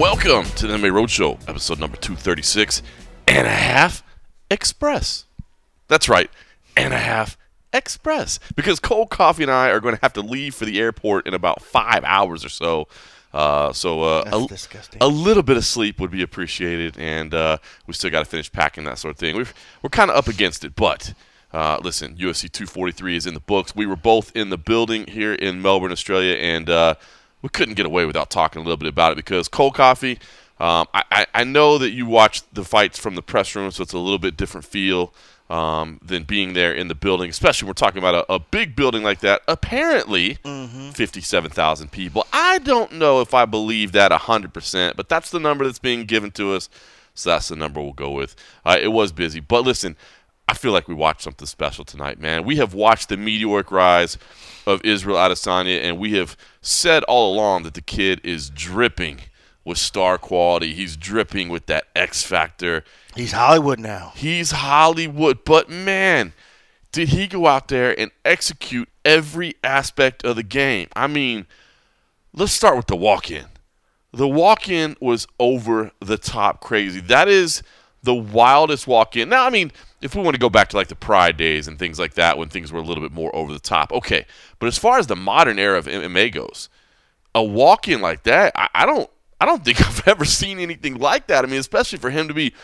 Welcome to the MMA Roadshow, episode number 236 and a half express. That's right, and a half express. Because Cold Coffee and I are going to have to leave for the airport in about five hours or so. Uh, so uh, a, a little bit of sleep would be appreciated, and uh, we still got to finish packing that sort of thing. We've, we're kind of up against it, but uh, listen, UFC 243 is in the books. We were both in the building here in Melbourne, Australia, and uh, we couldn't get away without talking a little bit about it because Cold Coffee. Um, I, I- know that you watched the fights from the press room, so it's a little bit different feel um, than being there in the building, especially when we're talking about a, a big building like that. Apparently, 57,000 people. I don't know if I believe that 100%, but that's the number that's being given to us. So that's the number we'll go with. Uh, it was busy. But listen, I feel like we watched something special tonight, man. We have watched the meteoric rise of Israel Adesanya, and we have said all along that the kid is dripping with star quality. He's dripping with that X factor. He's Hollywood now. He's Hollywood, but man, did he go out there and execute every aspect of the game? I mean, let's start with the walk in. The walk in was over the top crazy. That is the wildest walk in. Now, I mean, if we want to go back to like the Pride days and things like that when things were a little bit more over the top, okay. But as far as the modern era of MMA goes, a walk in like that, I, I don't I don't think I've ever seen anything like that. I mean, especially for him to be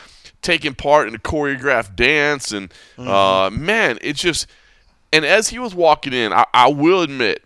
taking part in a choreographed dance and uh, man, it's just and as he was walking in, I, I will admit,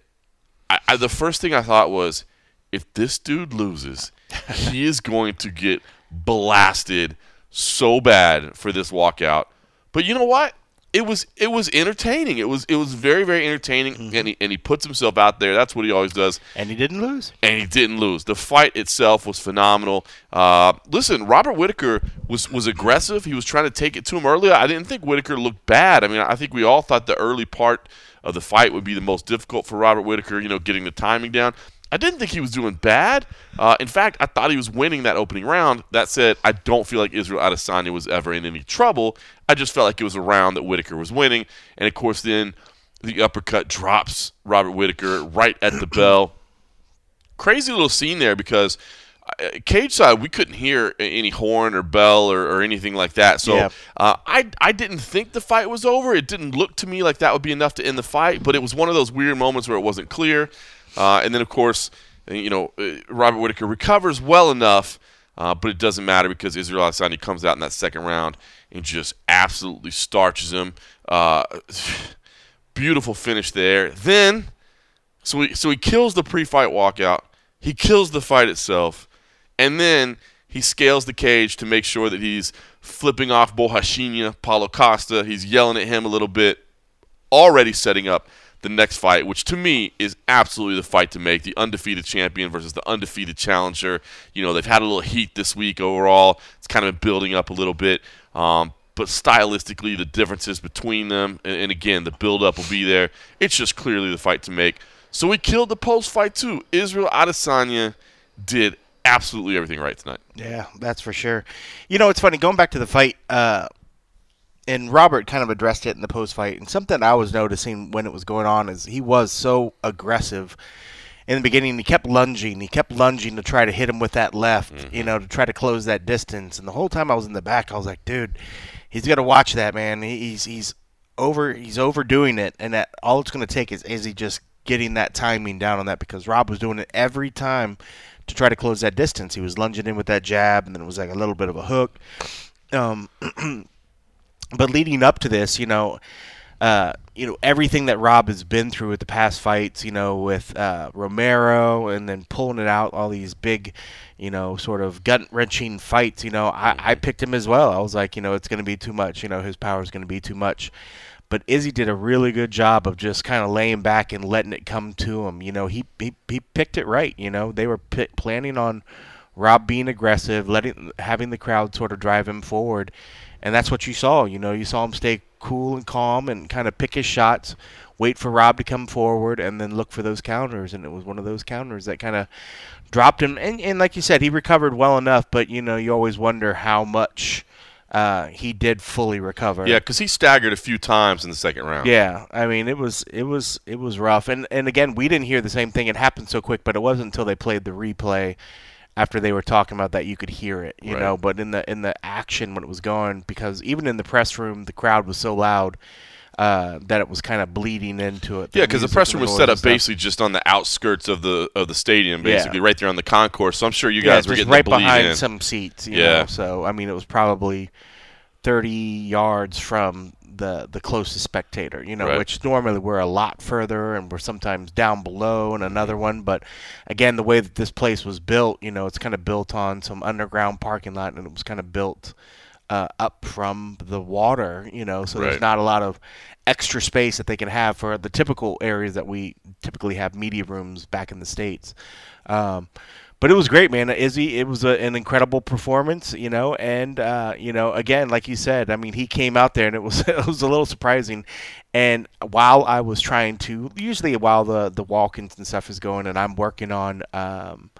I, I, the first thing I thought was, if this dude loses, he is going to get blasted so bad for this walkout. But you know what? It was it was entertaining. It was it was very very entertaining, and he and he puts himself out there. That's what he always does And he didn't lose. and he didn't lose. The fight itself was phenomenal. Uh, listen, Robert Whittaker was was aggressive. He was trying to take it to him earlier. I didn't think Whittaker looked bad. I mean, I think we all thought the early part of the fight would be the most difficult for Robert Whittaker. You know, getting the timing down. I didn't think he was doing bad. Uh, in fact, I thought he was winning that opening round. That said, I don't feel like Israel Adesanya was ever in any trouble. I just felt like it was a round that Whittaker was winning, and of course, then the uppercut drops Robert Whittaker right at the bell crazy little scene there because uh, cage side we couldn't hear any horn or bell or, or anything like that. So Yeah. uh, I I didn't think the fight was over. It didn't look to me like that would be enough to end the fight. But it was one of those weird moments where it wasn't clear. Uh, and then of course, uh, you know, uh, Robert Whittaker recovers well enough. Uh, but it doesn't matter because Israel Adesanya comes out in that second round and just absolutely starches him. Uh, beautiful finish there. Then so he so he kills the pre-fight walkout. He kills the fight itself, and then he scales the cage to make sure that he's flipping off Borrachinha, Paulo Costa. He's yelling at him a little bit, already setting up the next fight, which to me is absolutely the fight to make. The undefeated champion versus the undefeated challenger. You know, they've had a little heat this week overall. It's kind of building up a little bit. Um, but stylistically, the differences between them, and, and again, the build-up will be there. It's just clearly the fight to make. So we killed the post-fight too. Israel Adesanya did absolutely everything right tonight. Yeah, that's for sure. You know, it's funny going back to the fight. Uh, and Robert kind of addressed it in the post fight. And something I was noticing when it was going on is he was so aggressive in the beginning. He kept lunging. He kept lunging to try to hit him with that left, you know, to try to close that distance. And the whole time I was in the back, I was like, dude, he's got to watch that, man. He's he's over he's overdoing it, and that all it's going to take is is he just getting that timing down on that because Rob was doing it every time to try to close that distance. He was lunging in with that jab, and then it was like a little bit of a hook. Um, but leading up to this, you know, uh, you know everything that Rob has been through with the past fights, you know, with uh, Romero, and then pulling it out, all these big, you know, sort of gut wrenching fights. You know, I, I picked him as well. I was like, you know, it's going to be too much. You know, his power is going to be too much. But Izzy did a really good job of just kind of laying back and letting it come to him. You know, he he, he picked it right. You know, they were pi planning on Rob being aggressive, letting having the crowd sort of drive him forward, and that's what you saw. You know, you saw him stay cool and calm and kind of pick his shots, wait for Rob to come forward, and then look for those counters. And it was one of those counters that kind of dropped him. And, and like you said, he recovered well enough, but you know, you always wonder how much uh, he did fully recover. Yeah, because he staggered a few times in the second round. Yeah, I mean it was it was it was rough, and and again we didn't hear the same thing. It happened so quick, but it wasn't until they played the replay after they were talking about that, you could hear it, you Right. know. But in the in the action when it was going, because even in the press room, the crowd was so loud uh, that it was kind of bleeding into it. Yeah, because the press room was set up basically just on the outskirts of the of the stadium, Yeah. basically right there on the concourse. So I'm sure you Yeah, guys were just getting right behind in. some seats. You Yeah. know? So I mean, it was probably thirty yards from the the closest spectator. You know, Right. which normally we're a lot further, and we're sometimes down below in another one. But again, the way that this place was built, you know, it's kind of built on some underground parking lot, and it was kind of built. Uh, up from the water, you know, so Right. there's not a lot of extra space that they can have for the typical areas that we typically have media rooms back in the states. Um, but it was great, man. Izzy, it was a, an incredible performance, you know, and uh, you know, again, like you said, I mean, he came out there and it was it was a little surprising. And while I was trying to, usually while the the walk-ins and stuff is going, and I'm working on um,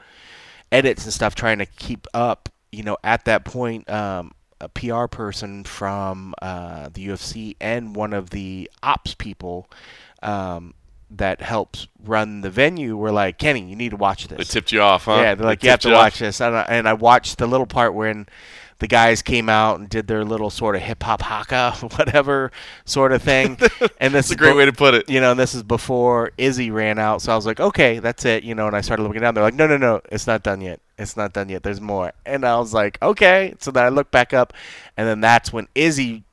edits and stuff, trying to keep up, you know, at that point. Um, a PR person from uh, the UFC and one of the ops people um, that helps run the venue were like, Kenny, you need to watch this. They tipped you off, huh? Yeah, they're like, you have to you off? watch this. And I, and I watched the little part when the guys came out and did their little sort of hip hop haka, whatever sort of thing. and this That's a great be- way to put it. You know, and this is before Izzy ran out. So I was like, okay, that's it. You know, and I started looking down. They're like, no, no, no, it's not done yet. It's not done yet. There's more. And I was like, okay. So then I looked back up, and then that's when Izzy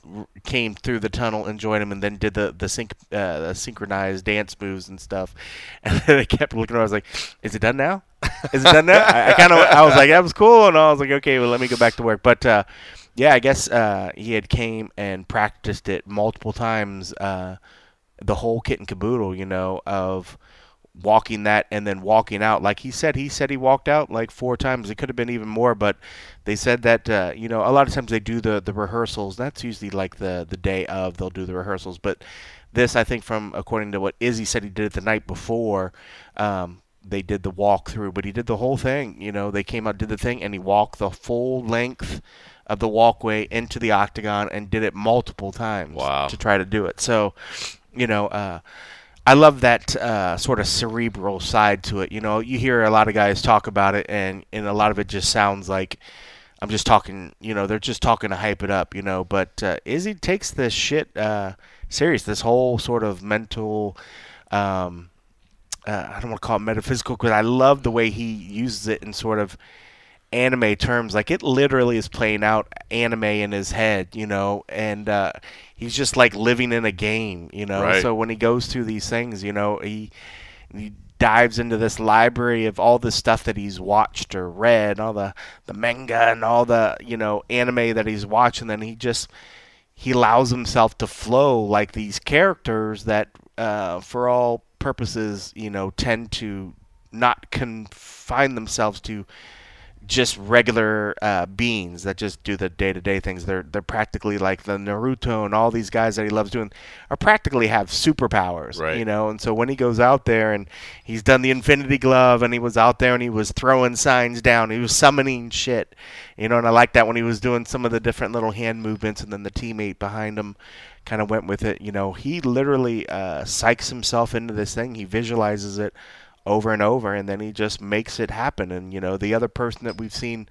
came through the tunnel and joined him, and then did the the, sync, uh, the synchronized dance moves and stuff. And then I kept looking around. I was like, is it done now? Is it done now? I, I kind of I was like, that was cool, and I was like, okay, well, let me go back to work. But uh, yeah, I guess uh, he had came and practiced it multiple times. Uh, the whole kit and caboodle, you know, of walking that and then walking out. Like he said, he said he walked out like four times. It could have been even more, but they said that uh, you know a lot of times they do the the rehearsals. That's usually like the the day of they'll do the rehearsals, but this I think from according to what Izzy said he did it the night before. Um, they did the walkthrough, but he did the whole thing. You know, they came out, did the thing, and he walked the full length of the walkway into the octagon and did it multiple times Wow. to try to do it. So, you know, uh, I love that uh, sort of cerebral side to it. You know, you hear a lot of guys talk about it, and and a lot of it just sounds like I'm just talking. You know, they're just talking to hype it up. You know, but uh, Izzy takes this shit uh, serious. This whole sort of mental. Um, uh, I don't want to call it metaphysical because I love the way he uses it and sort of anime terms. Like it literally is playing out anime in his head, you know, and uh, he's just like living in a game, you know. Right. So when he goes through these things, you know, he he dives into this library of all the stuff that he's watched or read, all the the manga and all the you know anime that he's watched, and then he just he allows himself to flow like these characters that, uh, for all purposes, you know, tend to not confine themselves to just regular uh, beings that just do the day-to-day things. They're they're practically like the Naruto and all these guys that he loves doing are practically have superpowers, Right. you know. And so when he goes out there and he's done the Infinity Glove and he was out there and he was throwing signs down, he was summoning shit, you know. And I like that when he was doing some of the different little hand movements and then the teammate behind him kind of went with it. You know, he literally uh, psychs himself into this thing. He visualizes it over and over, and then he just makes it happen. And you know, the other person that we've seen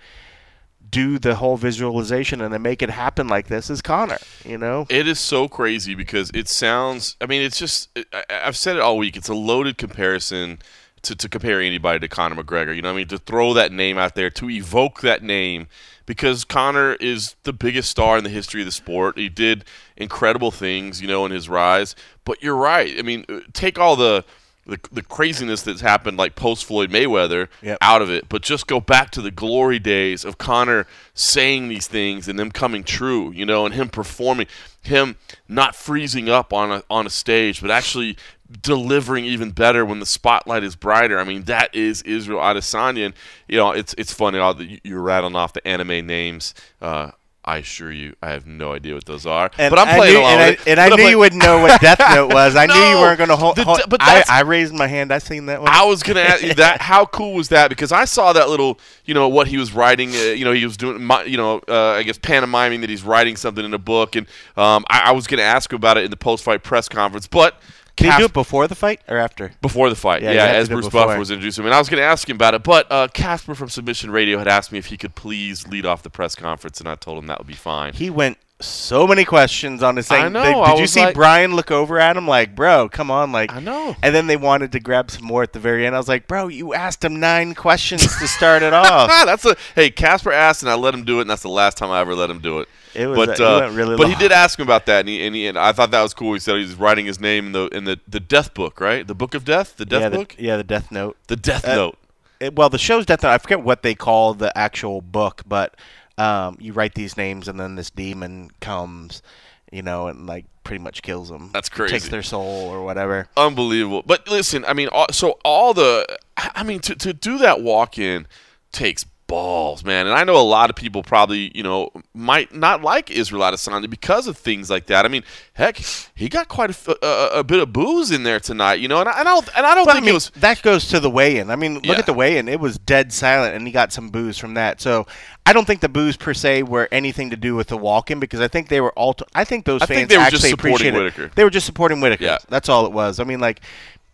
do the whole visualization and then make it happen like this is Conor. You know, It is so crazy because it sounds. I mean, it's just. I've said it all week. It's a loaded comparison to, to compare anybody to Conor McGregor. You know, what I mean, to throw that name out there, to evoke that name, because Conor is the biggest star in the history of the sport. He did incredible things, you know, in his rise. But you're right. I mean, uh, take all the. The, the craziness that's happened like post Floyd Mayweather Yep. out of it, but just go back to the glory days of Conor saying these things and them coming true, you know, and him performing, him not freezing up on a on a stage, but actually delivering even better when the spotlight is brighter. I mean, that is Israel Adesanya, and you know, it's it's funny all that you're rattling off the anime names. Uh, I assure you, I have no idea what those are, and but I'm I playing knew, along and with I, it. and I knew you wouldn't know what Death Note was. I knew you weren't going to hold. The- hold but I, I raised my hand. I seen that one. I was gonna ask you that. How cool was that? Because I saw that little, you know, what he was writing. Uh, you know, he was doing, you know, uh, I guess pantomiming that he's writing something in a book, and um, I, I was gonna ask him about it in the post-fight press conference, but Did he Cas- do it before the fight or after? before the fight, Yeah, yeah, you as Bruce. Buffer was introducing him, and I was going to ask him about it, but uh, Casper from Submission Radio had asked me if he could please lead off the press conference, and I told him that would be fine. He went so many questions on his thing. I know, Did, I you see like- Brian look over at him like, bro, come on, like I know. And then they wanted to grab some more at the very end. I was like, bro, you asked him nine questions to start it off. That's a hey. Casper asked, and I let him do it, and that's the last time I ever let him do it. It was but a- he uh, really but he did ask him about that, and, he, and, he, and I thought that was cool. He said he was writing his name in the in the, the death book, right? The book of death, the death yeah, book, the, yeah, the Death Note. the death uh, note. It, well, the show's Death Note. I forget what they call the actual book, but um, you write these names, and then this demon comes, you know, and like pretty much kills them. That's crazy. Takes their soul or whatever. unbelievable. But listen, I mean, so all the, I mean, to, to do that walk in takes balls, man. And I know a lot of people probably, you know, might not like Israel Adesanya because of things like that. I mean, heck, he got quite a a bit of booze in there tonight, you know, and I, and I don't, and I don't But I think mean, it was. that goes to the weigh-in. I mean, look Yeah. at the weigh-in; it was dead silent, and he got some booze from that. So I don't think the booze per se were anything to do with the walk-in because I think they were all. I think those I fans think they were just actually supporting appreciated. Whittaker. They were just supporting Whittaker. Yeah. that's all it was. I mean, like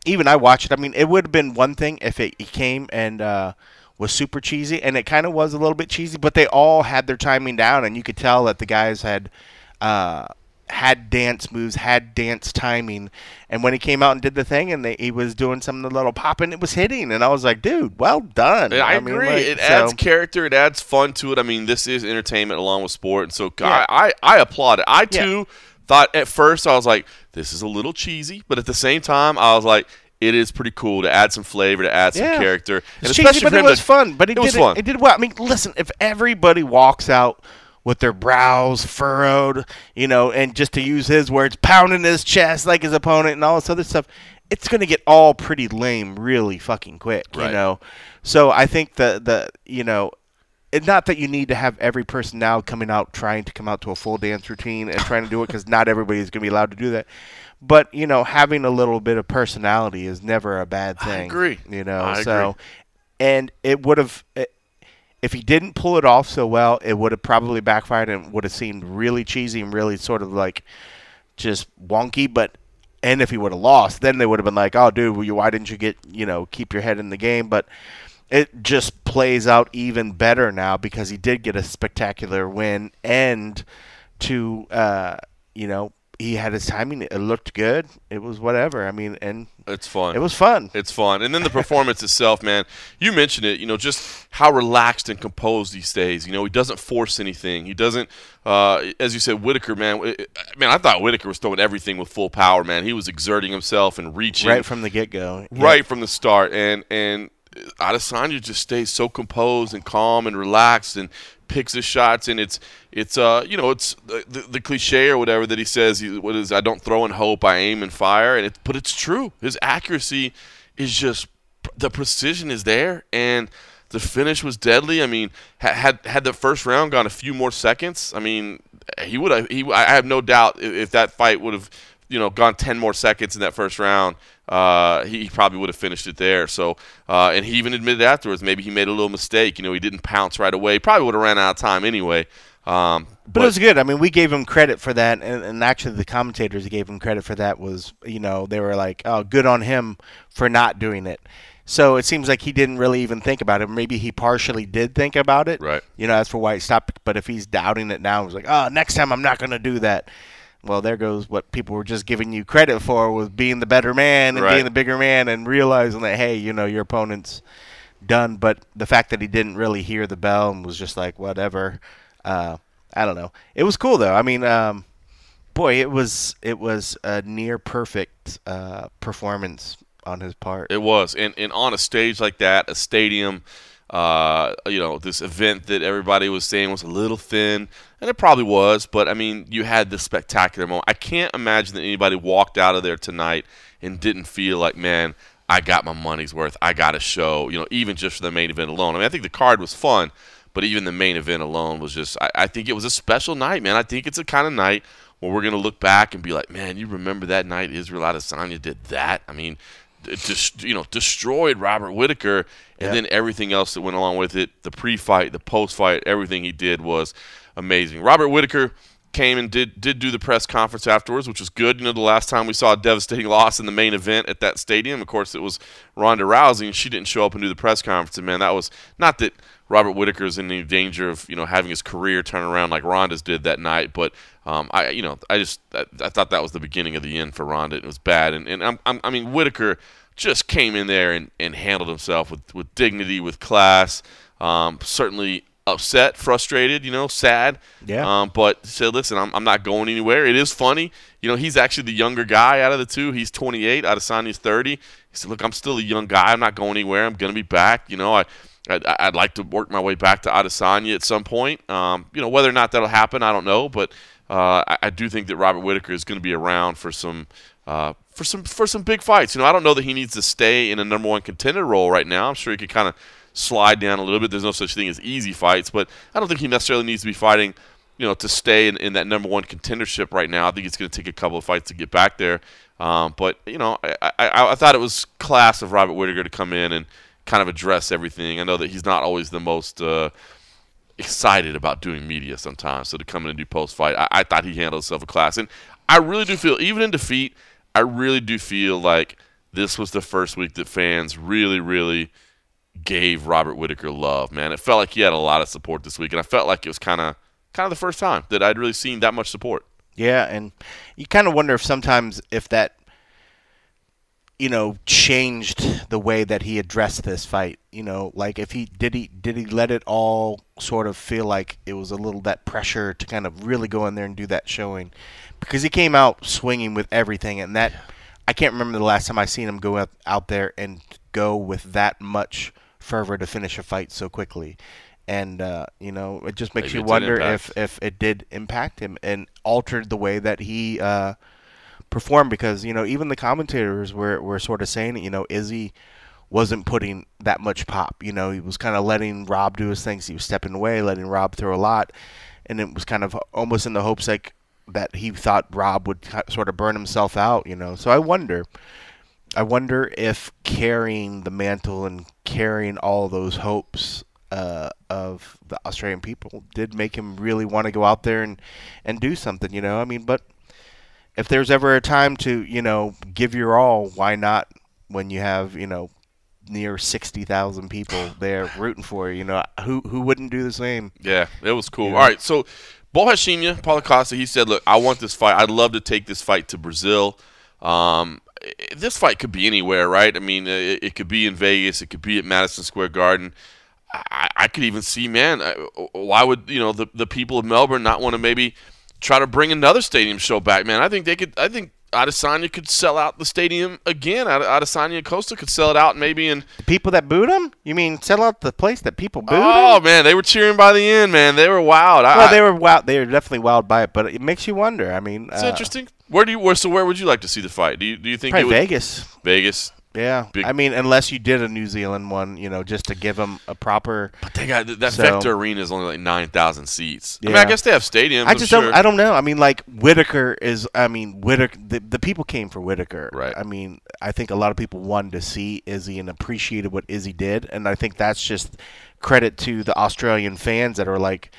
even I watched it. I mean, it would have been one thing if it he came and. uh was super cheesy, and it kind of was a little bit cheesy, but they all had their timing down, and you could tell that the guys had uh, had dance moves, had dance timing, and when he came out and did the thing, and they, he was doing some of the little popping, it was hitting, and I was like, dude, well done. I, mean, agree. like, it so- adds character. It adds fun to it. I mean, this is entertainment along with sport, and so Yeah. I, I, I applaud it. I Yeah. too thought at first I was like, this is a little cheesy, but at the same time I was like, it is pretty cool to add some flavor, to add some Yeah. character, and It's especially cheesy, but it was to- fun. But it did was it, fun. It did well. I mean, listen, if everybody walks out with their brows furrowed, you know, and just to use his words, pounding his chest like his opponent and all this other stuff, it's going to get all pretty lame really fucking quick, you know. So I think the the you know. It, not that you need to have every person now coming out trying to come out to a full dance routine and trying to do it because not everybody is going to be allowed to do that. But you know, having a little bit of personality is never a bad thing. I agree. You know, I so agree. and it would have if he didn't pull it off so well, it would have probably backfired and would have seemed really cheesy and really sort of like just wonky. But and if he would have lost, then they would have been like, "Oh, dude, why didn't you get you know keep your head in the game?" But it just plays out even better now because he did get a spectacular win and to uh, you know he had his timing. It looked good. It was whatever. I mean, and it's fun. it was fun. It's fun. And then the performance itself, man. You mentioned it, you know, just how relaxed and composed he stays. You know, he doesn't force anything. He doesn't, uh, as you said, Whittaker, man. it- Man, I thought Whittaker was throwing everything with full power, man. He was exerting himself and reaching right from the get go. right from the start. And and Adesanya just stays so composed and calm and relaxed and picks his shots. And it's it's uh you know it's the, the, the cliche or whatever that he says. He, what is I don't throw and hope, I aim and fire. And it, but it's true. His accuracy is just the precision is there and. The finish was deadly. I mean, had had the first round gone a few more seconds, I mean, he would have. He, I have no doubt if, if that fight would have you know gone 10 more seconds in that first round uh, he probably would have finished it there so uh, and he even admitted afterwards maybe he made a little mistake you know he didn't pounce right away probably would have ran out of time anyway um, But, it was good. I mean, we gave him credit for that, and, and actually, the commentators gave him credit for that. Was you know they were like, "Oh, good on him for not doing it." So it seems like he didn't really even think about it. Maybe he partially did think about it. Right. You know, that's for why he stopped. But if he's doubting it now, he's like, "Oh, next time I'm not going to do that." Well, there goes what people were just giving you credit for was being the better man and Right. being the bigger man and realizing that hey, you know, your opponent's done. But the fact that he didn't really hear the bell and was just like whatever, uh, I don't know. It was cool though. I mean, um, boy, it was it was a near perfect uh, performance on his part. It was, and and on a stage like that, a stadium, uh, you know, this event that everybody was saying was a little thin, and it probably was. But I mean, you had this spectacular moment. I can't imagine that anybody walked out of there tonight and didn't feel like, man, I got my money's worth. I got a show. You know, even just for the main event alone. I mean, I think the card was fun, but even the main event alone was just. I, I think it was a special night, man. I think it's a kind of night where we're gonna look back and be like, man, you remember that night Israel Adesanya did that? I mean, it just you know destroyed Robert Whittaker, and then everything else that went along with it, the pre-fight, the post-fight, everything he did was amazing. Robert Whittaker, came and did did do the press conference afterwards, which was good. You know, the last time we saw a devastating loss in the main event at that stadium, of course, it was Ronda Rousey, and she didn't show up and do the press conference. And man, that was not that Robert Whittaker is in any danger of you know having his career turn around like Ronda's did that night, but um, I you know I just I, I, thought that was the beginning of the end for Ronda. It was bad, and and I'm, I'm, i mean Whittaker just came in there and, and handled himself with with dignity, with class. Um, certainly upset, frustrated, you know, sad. Yeah. Um, but said, listen, I'm, I'm not going anywhere. It is funny. You know, he's actually the younger guy out of the two. He's 28. Adesanya's 30. He said, look, I'm still a young guy. I'm not going anywhere. I'm going to be back. You know, I, I'd, I'd, like to work my way back to Adesanya at some point. Um, you know, whether or not that'll happen, I don't know. But uh, I, I, do think that Robert Whittaker is going to be around for some uh, for some for some big fights. You know, I don't know that he needs to stay in a number one contender role right now. I'm sure he could kind of slide down a little bit. There's no such thing as easy fights, but I don't think he necessarily needs to be fighting, you know, to stay in, in that number one contendership right now. I think it's going to take a couple of fights to get back there. Um, but you know, I, I, I thought it was class of Robert Whittaker to come in and kind of address everything. I know that he's not always the most uh, excited about doing media sometimes, so to come in and do post fight, I, I thought he handled himself a class, and I really do feel, even in defeat, I really do feel like this was the first week that fans really, really gave Robert Whittaker love, man. It felt like he had a lot of support this week, and I felt like it was kind of kind of the first time that I'd really seen that much support. Yeah, and you kind of wonder if sometimes if that you know changed the way that he addressed this fight. You know, like if he did he did he let it all sort of feel like it was a little that pressure to kind of really go in there and do that showing because he came out swinging with everything and that I can't remember the last time I seen him go out, out there and go with that much fervor to finish a fight so quickly. And uh, you know, it just makes Maybe you wonder if if it did impact him and altered the way that he uh, performed. Because you know, even the commentators were were sort of saying, you know, Izzy wasn't putting that much pop. You know, he was kind of letting Rob do his things. He was stepping away, letting Rob throw a lot, and it was kind of almost in the hopes like that he thought Rob would sort of burn himself out. You know, so I wonder I wonder if carrying the mantle and carrying all those hopes uh, of the Australian people did make him really want to go out there and, and do something, you know. I mean, but if there's ever a time to, you know, give your all, why not when you have, you know, near 60,000 people there rooting for you, you know, who who wouldn't do the same? Yeah, it was cool. All right, so Borrachinha, Paulo Costa, he said, look, I want this fight. I'd love to take this fight to Brazil. Um, this fight could be anywhere, right? I mean, it, it, could be in Vegas, it could be at Madison Square Garden. I, I could even see, man, why would you know the the people of Melbourne not want to maybe try to bring another stadium show back, man? I think they could. I think Adesanya could sell out the stadium again. Adesanya Costa could sell it out maybe in the people that booed him. You mean sell out the place that people booed? Oh man, they were cheering by the end, man. They were wild. Well, I, they were wild. They were definitely wild by it, but it makes you wonder. I mean, it's uh, interesting. Where do you? Where, so where would you like to see the fight? Do you do you think Probably Vegas? Vegas. Yeah, Big. I mean, unless you did a New Zealand one, you know, just to give them a proper. But they got that so, Vector Arena is only like nine thousand seats. Yeah. I mean, I guess they have stadiums. I just sure. don't. I don't know. I mean, like Whittaker is. I mean, Whittaker. The, the people came for Whittaker. Right. I mean, I think a lot of people wanted to see Izzy and appreciated what Izzy did, and I think that's just credit to the Australian fans that are like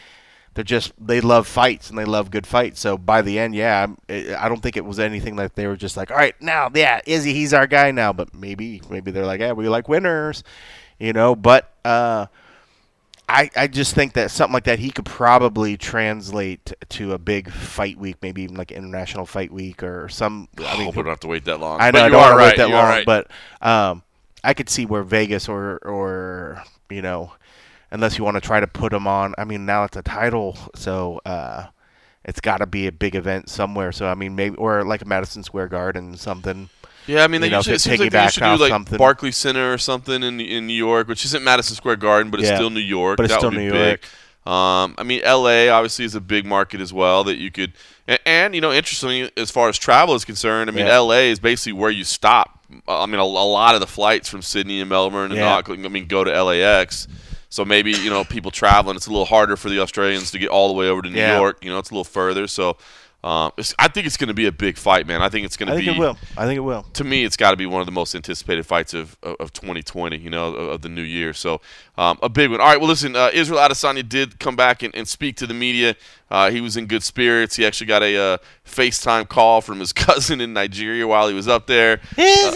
they're just they love fights and they love good fights. So by the end, yeah, I don't think it was anything that they were just like, all right, now, yeah, Izzy, he's our guy now. But maybe maybe they're like, yeah, we like winners, you know. But uh, I I just think that something like that he could probably translate to a big fight week, maybe even like international fight week or some. I, mean, hope we don't have to wait that long. I know I don't want to right. wait that long, right. but um, I could see where Vegas or or you know unless you want to try to put them on. I mean, now it's a title, so uh, it's got to be a big event somewhere. So I mean, maybe or like a Madison Square Garden something. Yeah, I mean, they know, usually, it seems like they to do like something. Barclay Center or something in in New York, which isn't Madison Square Garden, but it's yeah, still New York. But it's that still New big. York. Um, I mean, LA obviously is a big market as well that you could, and, and you know, interestingly, as far as travel is concerned, I mean, yeah. LA is basically where you stop. I mean, a, a, lot of the flights from Sydney and Melbourne and yeah. Auckland, I mean, go to LAX. So maybe you know people traveling, it's a little harder for the Australians to get all the way over to New yeah. York. You know, it's a little further. So um, I think it's going to be a big fight, man. I think it's going to be. I think it will. I think it will. To me, it's got to be one of the most anticipated fights of, of, of 2020. You know, of, of, the new year. So um, a big one. All right. Well, listen. Uh, Israel Adesanya did come back and, and speak to the media. Uh, he was in good spirits. He actually got a uh, FaceTime call from his cousin in Nigeria while he was up there. Israel!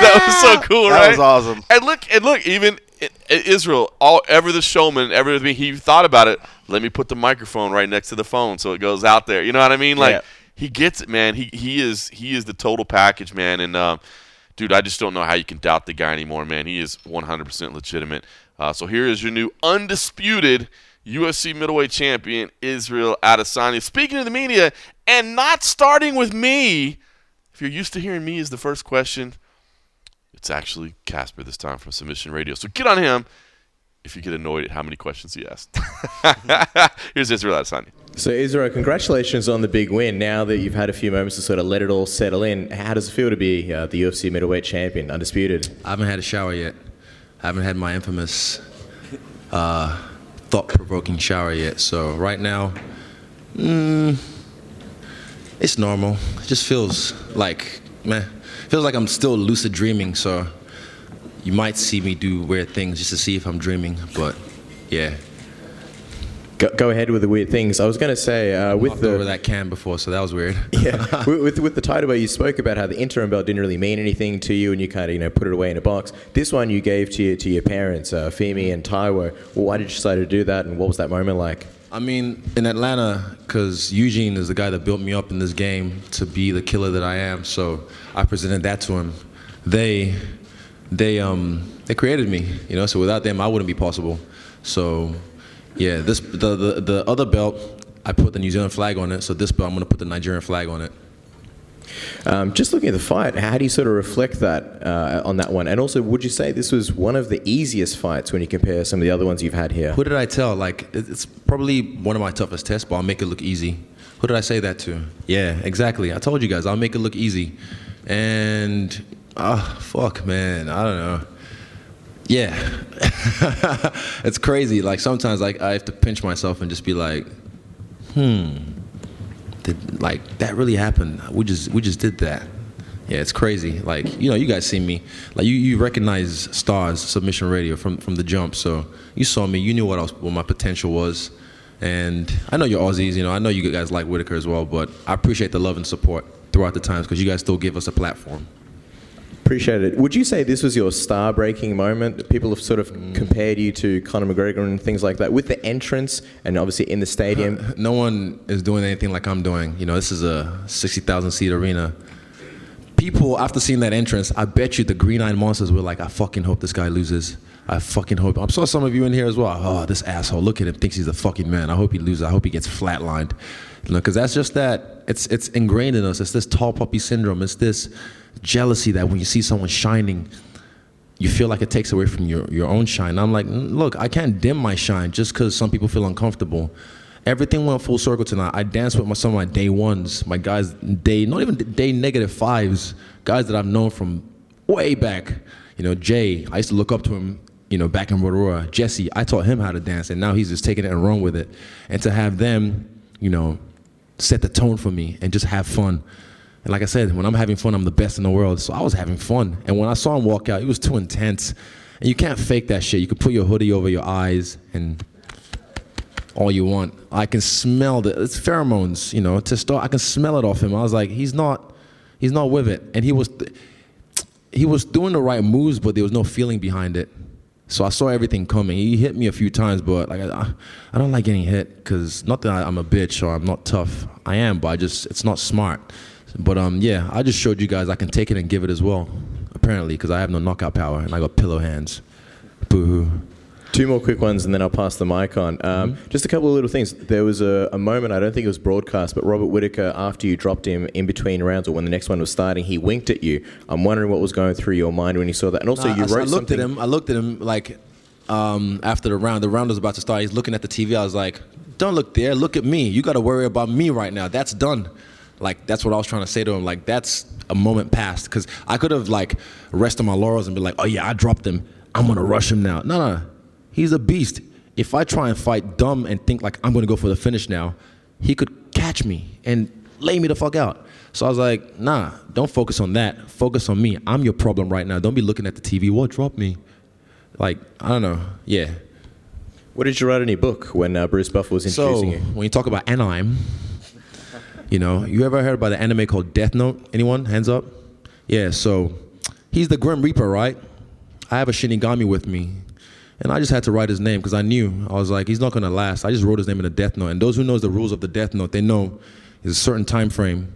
That was so cool, That right? That was awesome. And look, and look, even i- i- Israel, all ever the showman, ever the he thought about it. Let me put the microphone right next to the phone so it goes out there. You know what I mean? Like Yeah. he gets it, man. He he is he is the total package, man. And um, dude, I just don't know how you can doubt the guy anymore, man. He is 100% legitimate. Uh, so here is your new undisputed UFC middleweight champion, Israel Adesanya. Speaking to the media, and not starting with me. If you're used to hearing me as the first question, it's actually Casper this time from Submission Radio. So get on him if you get annoyed at how many questions he asked. Here's Israel Adesanya. So Israel, congratulations on the big win. Now that you've had a few moments to sort of let it all settle in, how does it feel to be uh, the UFC middleweight champion, undisputed? I haven't had a shower yet. I haven't had my infamous uh, thought-provoking shower yet. So right now, mm, it's normal. It just feels like, man, feels like I'm still lucid dreaming. So you might see me do weird things just to see if I'm dreaming. But yeah, Go, go ahead with the weird things. I was going to say uh, with I've the over that can before, so that was weird. yeah, with, with with the title where you spoke about how the interim belt didn't really mean anything to you, and you kind of you know put it away in a box. This one you gave to your, to your parents, uh, Femi and Taiwo. Well, why did you decide to do that, and what was that moment like? I mean, in Atlanta, because Eugene is the guy that built me up in this game to be the killer that I am. So I presented that to him. They, they, um, they created me. You know, so without them, I wouldn't be possible. So, yeah, this the the, the other belt, I put the New Zealand flag on it. So this belt, I'm gonna put the Nigerian flag on it. Um, just looking at the fight, how do you sort of reflect that uh, on that one? And also, would you say this was one of the easiest fights when you compare some of the other ones you've had here? Who did I tell? Like, it's probably one of my toughest tests, but I'll make it look easy. Who did I say that to? Yeah, exactly. I told you guys, I'll make it look easy. And, ah, fuck, man, I don't know. Yeah. it's crazy. Like, sometimes, like, I have to pinch myself and just be like, hmm, did, like, that really happened. We just, we just did that. Yeah, it's crazy. Like you know, you guys see me. Like you, you recognize stars submission radio from from the jump. So you saw me. You knew what I was, what my potential was. And I know you're Aussies. You know, I know you guys like Whittaker as well. But I appreciate the love and support throughout the times because you guys still give us a platform. Appreciate it. Would you say this was your star-breaking moment? People have sort of mm. compared you to Conor McGregor and things like that with the entrance, and obviously in the stadium. Uh, no one is doing anything like I'm doing. You know, this is a 60,000 seat arena. People, after seeing that entrance, I bet you the Green Eyed Monsters were like, I fucking hope this guy loses. I fucking hope. I'm sure some of you in here as well. Oh, this asshole! Look at him. Thinks he's a fucking man. I hope he loses. I hope he gets flatlined. You know, because that's just that. It's it's ingrained in us. It's this tall poppy syndrome. It's this jealousy that when you see someone shining, you feel like it takes away from your, your own shine. I'm like, "Mm, look, I can't dim my shine just because some people feel uncomfortable. Everything went full circle tonight. I danced with my, some of my day ones, my guys, day, not even day negative fives, guys that I've known from way back. You know, Jay, I used to look up to him, you know, back in Rotorua. Jesse, I taught him how to dance, and now he's just taking it and run with it. And to have them, you know, set the tone for me and just have fun. And like I said, when I'm having fun, I'm the best in the world. So I was having fun. And when I saw him walk out, he was too intense. And you can't fake that shit. You can put your hoodie over your eyes and all you want. I can smell the it's pheromones, you know, to start I can smell it off him. I was like, he's not he's not with it. And he was he was doing the right moves, but there was no feeling behind it. So I saw everything coming. He hit me a few times, but like I, I don't like getting hit because not that I, I'm a bitch or I'm not tough. I am, but I just it's not smart. But um, yeah, I just showed you guys I can take it and give it as well. Apparently, because I have no knockout power and I got pillow hands. Boo hoo. Two more quick ones, and then I'll pass the mic on. Um, Just a couple of little things. There was a, a moment, I don't think it was broadcast, but Robert Whittaker, after you dropped him in between rounds or when the next one was starting, he winked at you. I'm wondering what was going through your mind when you saw that. And also, Nah, you I, wrote I looked something. at him. I looked at him like um, after the round. The round was about to start. He's looking at the TV. I was like, "Don't look there. Look at me. You got to worry about me right now. That's done." Like that's what I was trying to say to him. Like that's a moment past because I could have like rested my laurels and be like, "Oh yeah, I dropped him. I'm gonna rush him now." No, no, he's a beast. If I try and fight dumb and think like I'm gonna go for the finish now, he could catch me and lay me the fuck out. So I was like, nah, don't focus on that. Focus on me. I'm your problem right now. Don't be looking at the TV. What drop me? Like, I don't know. Yeah. What did you write in your book when uh, Bruce Buffer was So introducing you? when you talk about anime, you know, you ever heard about the anime called Death Note? Anyone? Hands up. Yeah. So he's the Grim Reaper, right? I have a Shinigami with me, and I just had to write his name because I knew I was like, he's not gonna last. I just wrote his name in the Death Note, and those who knows the rules of the Death Note, they know there's a certain time frame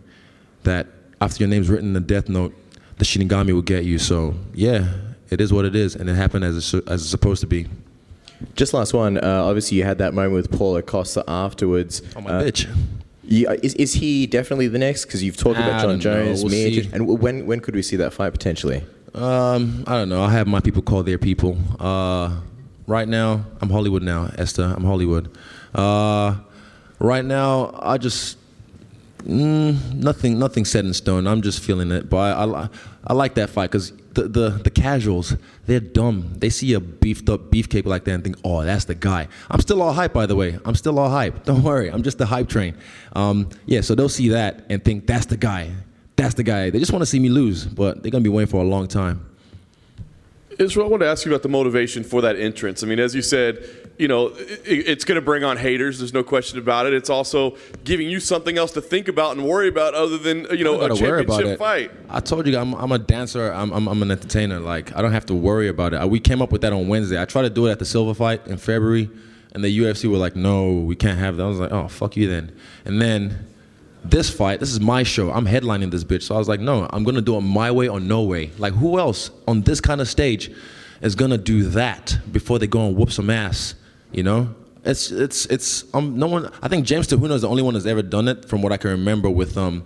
that after your name's written in the Death Note, the Shinigami will get you. So yeah, it is what it is, and it happened as it's, as it's supposed to be. Just last one. Uh, obviously, you had that moment with Paulo Costa afterwards. Oh my Uh, bitch. uh, is, is he definitely the next? Because you've talked I about John. Jones, We'll and when when could we see that fight potentially? Um, I don't know. I have my people call their people. Uh, right now, I'm Hollywood now, Esther. I'm Hollywood. Uh, right now, I just mm, nothing, nothing set in stone. I'm just feeling it. But I, I, I like that fight because the, the the casuals, they're dumb. They see a beefed up beefcake like that and think, oh, that's the guy. I'm still all hype, by the way. I'm still all hype. Don't worry. I'm just the hype train. Um, yeah. So they'll see that and think that's the guy. That's the guy. They just want to see me lose, but they're gonna be waiting for a long time. Israel, I want to ask you about the motivation for that entrance. I mean, as you said, you know, it, it's going to bring on haters. There's no question about it. It's also giving you something else to think about and worry about other than, uh, you know, a don't gotta worry about championship fight. I told you I'm, I'm a dancer. I'm, I'm, I'm an entertainer. Like I don't have to worry about it. Uh, we came up with that on Wednesday. I tried to do it at the Silva fight in February, and the UFC were like, "No, we can't have that." I was like, "Oh, fuck you then." And then this fight, this is my show. I'm headlining this bitch, so I was like, "No, I'm gonna do it my way or no way." Like who else on this kind of stage is gonna do that before they go and whoop some ass? You know? It's it's it's um no one I think James Te Huna is the only one that's ever done it from what I can remember with um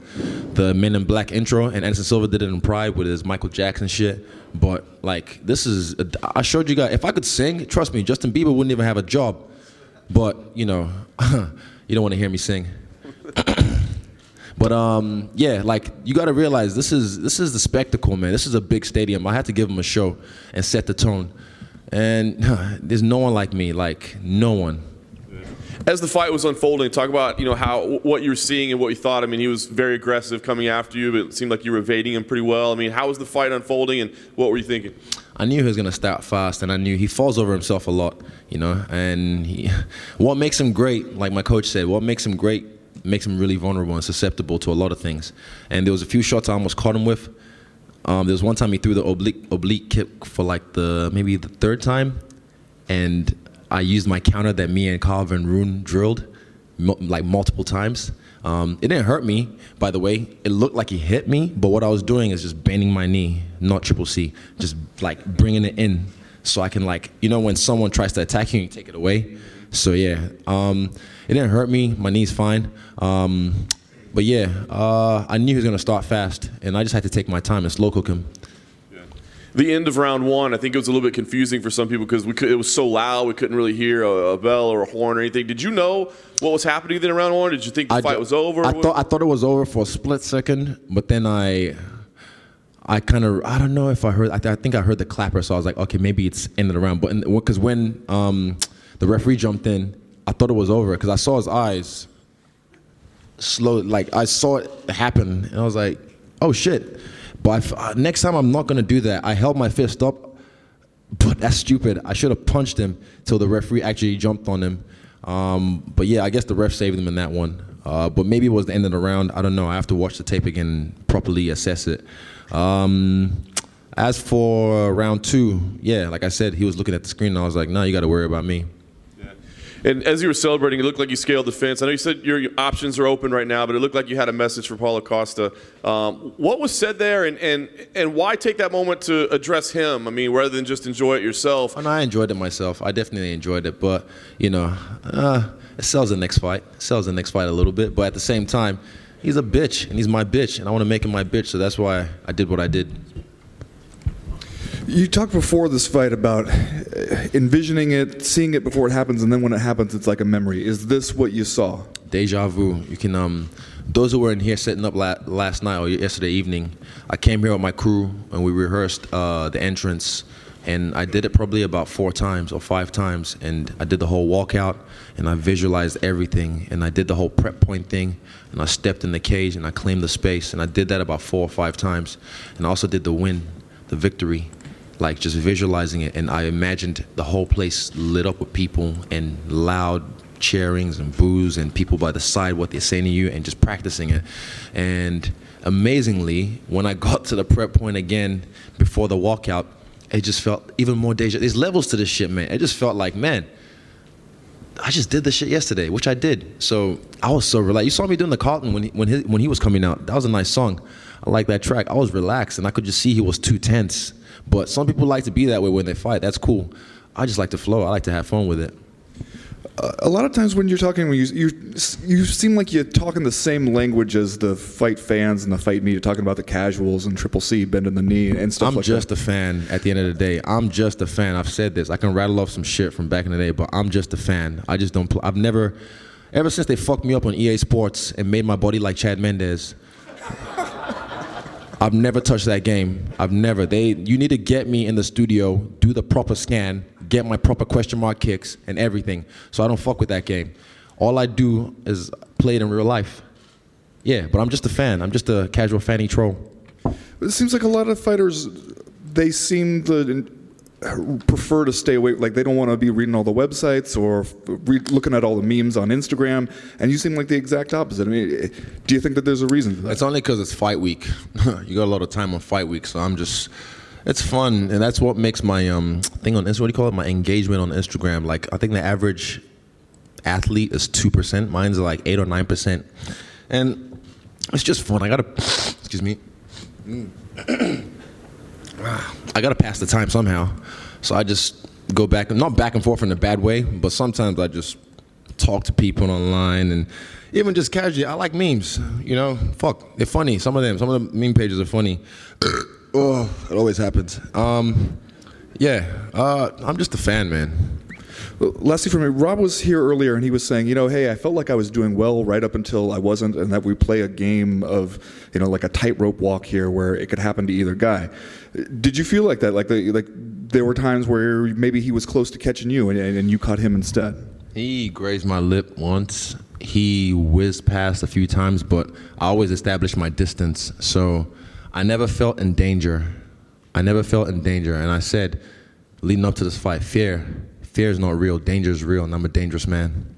the Men in Black intro and Anderson Silva did it in Pride with his Michael Jackson shit. But like this is I showed you guys if I could sing, trust me, Justin Bieber wouldn't even have a job. But you know, you don't want to hear me sing. But um, yeah, like you got to realize this is this is the spectacle, man. This is a big stadium. I had to give them a show and set the tone. And there's no one like me, like no one. As the fight was unfolding, talk about, you know, how what you were seeing and what you thought. I mean, he was very aggressive coming after you, but it seemed like you were evading him pretty well. I mean, how was the fight unfolding and what were you thinking? I knew he was gonna start fast, and I knew he falls over himself a lot, you know. And he, what makes him great, like my coach said, what makes him great makes him really vulnerable and susceptible to a lot of things. And there was a few shots I almost caught him with. Um, there was one time he threw the oblique oblique kick for like the maybe the third time, and I used my counter that me and Carl Van drilled like multiple times. Um, it didn't hurt me, by the way. It looked like he hit me, but what I was doing is just bending my knee, not triple C, just like bringing it in, so I can like you know when someone tries to attack you, you take it away. So yeah, um, it didn't hurt me. My knee's fine. Um, but yeah, uh, I knew he was gonna start fast, and I just had to take my time and slow cook him. The end of round one, I think it was a little bit confusing for some people because we could, it was so loud we couldn't really hear a, a bell or a horn or anything. Did you know what was happening then in round one? Did you think the I fight ju- was over? I thought I thought it was over for a split second, but then I, I kind of I don't know if I heard. I, th- I think I heard the clapper, so I was like, okay, maybe it's ended around. But because when um, the referee jumped in, I thought it was over because I saw his eyes slow. Like I saw it happen, and I was like, oh shit. But uh, next time I'm not gonna do that. I held my fist up, but that's stupid. I should have punched him till the referee actually jumped on him. Um, but yeah, I guess the ref saved him in that one. Uh, but maybe it was the end of the round. I don't know. I have to watch the tape again properly assess it. Um, as for round two, yeah, like I said, he was looking at the screen and I was like, no, you got to worry about me. And as you were celebrating, it looked like you scaled the fence. I know you said your, options are open right now, but it looked like you had a message for Paulo Costa. Um, what was said there, and, and, and why take that moment to address him? I mean, rather than just enjoy it yourself. And I enjoyed it myself. I definitely enjoyed it. But, you know, uh, it sells the next fight. It sells the next fight a little bit. But at the same time, he's a bitch, and he's my bitch, and I want to make him my bitch. So that's why I did what I did. You talked before this fight about uh, envisioning it, seeing it before it happens, and then when it happens, it's like a memory. Is this what you saw? Deja vu. You can um, those who were in here setting up la- last night or yesterday evening. I came here with my crew and we rehearsed uh, the entrance, and I did it probably about four times or five times, and I did the whole walkout, and I visualized everything, and I did the whole prep point thing, and I stepped in the cage and I claimed the space, and I did that about four or five times, and I also did the win, the victory. Like just visualizing it, and I imagined the whole place lit up with people and loud cheerings and boos and people by the side what they're saying to you and just practicing it. And amazingly, when I got to the prep point again before the walkout, it just felt even more deja. There's levels to this shit, man. It just felt like, man, I just did this shit yesterday, which I did. So I was so relaxed. You saw me doing the Carlton when he, when he, when he was coming out. That was a nice song. I like that track. I was relaxed and I could just see he was too tense. But some people like to be that way when they fight. That's cool. I just like to flow. I like to have fun with it. a lot of times when you're talking, when you you you seem like you're talking the same language as the fight fans and the fight media, talking about the casuals and Triple C bending the knee and stuff I'm like just that. a fan at the end of the day. I'm just a fan. I've said this. I can rattle off some shit from back in the day, but I'm just a fan. I just don't. Pl- I've never, ever since they fucked me up on EA Sports and made my body like Chad Mendes. I've never touched that game. I've never. They. You need to get me in the studio, do the proper scan, get my proper question mark kicks and everything. So I don't fuck with that game. All I do is play it in real life. Yeah, but I'm just a fan. I'm just a casual fanny troll. It seems like a lot of fighters, they seem to prefer to stay away. Like they don't want to be reading all the websites or read, looking at all the memes on Instagram. And you seem like the exact opposite. I mean, do you think that there's a reason for that? It's only because it's fight week. you got a lot of time on fight week, so I'm just. It's fun, and that's what makes my um thing on Instagram. What do you call it? My engagement on Instagram. Like I think the average athlete is two percent. Mine's like eight or nine percent, and it's just fun. I gotta, excuse me. I gotta pass the time somehow, so I just go back, not back and forth in a bad way, but sometimes I just talk to people online and even just casually. I like memes, you know. Fuck, they're funny. Some of them, some of the meme pages are funny. oh, it always happens. Um, yeah, uh, I'm just a fan, man. Lastly, for me, Rob was here earlier and he was saying, you know, hey, I felt like I was doing well right up until I wasn't, and that we play a game of, you know, like a tightrope walk here where it could happen to either guy. Did you feel like that? Like, the, like there were times where maybe he was close to catching you and, and you caught him instead? He grazed my lip once. He whizzed past a few times, but I always established my distance. So I never felt in danger. I never felt in danger. And I said, leading up to this fight, fear, fear is not real. Danger is real, and I'm a dangerous man.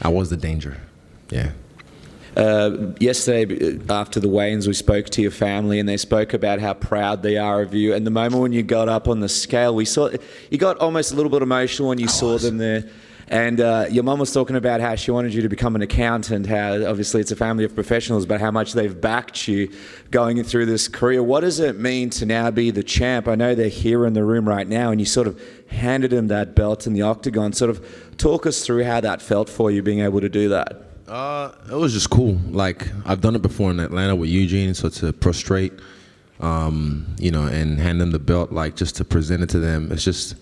I was the danger. Yeah. Uh, yesterday, uh, after the weigh-ins, we spoke to your family, and they spoke about how proud they are of you. And the moment when you got up on the scale, we saw you got almost a little bit emotional when you saw them there. And uh, your mum was talking about how she wanted you to become an accountant. How obviously it's a family of professionals, but how much they've backed you going through this career. What does it mean to now be the champ? I know they're here in the room right now, and you sort of handed them that belt in the octagon. Sort of talk us through how that felt for you being able to do that. Uh, it was just cool. Like I've done it before in Atlanta with Eugene, so to prostrate, um, you know, and hand them the belt, like just to present it to them. It's just,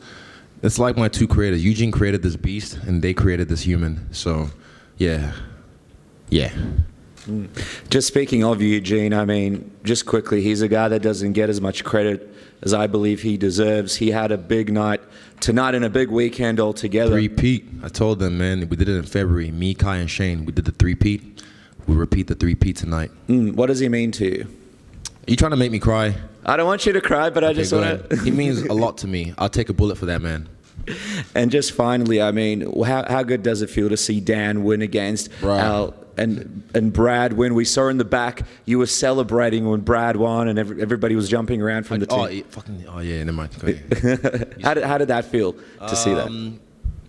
it's like my two creators. Eugene created this beast, and they created this human. So, yeah, yeah. Just speaking of Eugene, I mean, just quickly, he's a guy that doesn't get as much credit as I believe he deserves. He had a big night tonight and a big weekend altogether. Three peat. I told them, man, we did it in February. Me, Kai, and Shane. We did the three peat. We repeat the three peat tonight. Mm, what does he mean to you? Are you trying to make me cry? I don't want you to cry, but I just want ahead. he means a lot to me. I'll take a bullet for that man. And just finally, I mean, how, how good does it feel to see Dan win against Right. Al and and Brad when We saw in the back you were celebrating when Brad won, and every, everybody was jumping around from the oh, team. yeah, fucking, oh yeah, never mind. How did how did that feel to see that? Um,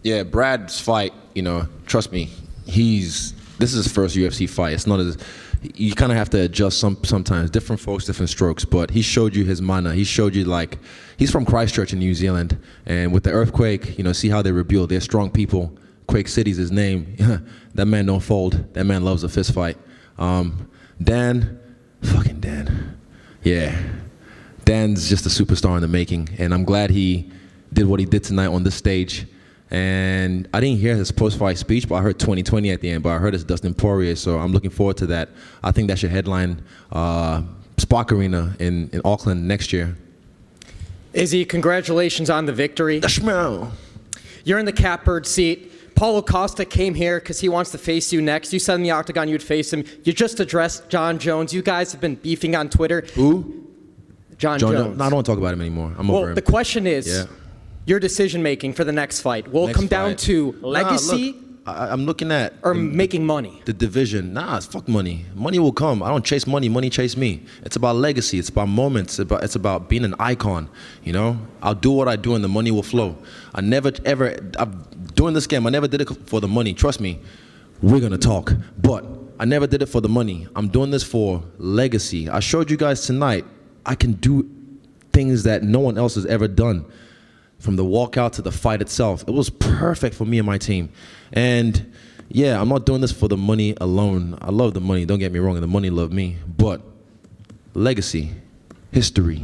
Yeah, Brad's fight, you know, trust me, he's this is his first UFC fight. It's not as you kind of have to adjust some sometimes. Different folks, different strokes. But he showed you his mana. He showed you like he's from Christchurch in New Zealand, and with the earthquake, you know, see how they rebuild. They're strong people. Quake City's his name. that man don't fold. That man loves a fist fight. Um, Dan, fucking Dan, yeah. Dan's just a superstar in the making, and I'm glad he did what he did tonight on this stage. And I didn't hear his post-fight speech, but I heard 2020 at the end. But I heard it's Dustin Poirier, so I'm looking forward to that. I think that should headline uh, Spark Arena in, in Auckland next year. Izzy, congratulations on the victory. Schmo. You're in the catbird seat. Paulo Costa came here because he wants to face you next. You said in the octagon you'd face him. You just addressed Jon Jones. You guys have been beefing on Twitter. Who? John, John, Jones. no, I don't want to talk about him anymore. I'm well, over him. the question is Yeah. your decision making for the next fight will Next come down fight. to Nah, legacy look, I, I'm looking at or the- making money. the division. Nah, it's fuck money. Money will come. I don't chase money. Money chase me. It's about legacy. It's about moments. It's about, it's about being an icon. You know, I'll do what I do, and the money will flow. I never ever. I'm doing this game. I never did it for the money. Trust me. We're gonna talk, but I never did it for the money. I'm doing this for legacy. I showed you guys tonight. I can do things that no one else has ever done from the walkout to the fight itself. It was perfect for me and my team. And yeah, I'm not doing this for the money alone. I love the money, don't get me wrong, and the money love me. But legacy, history.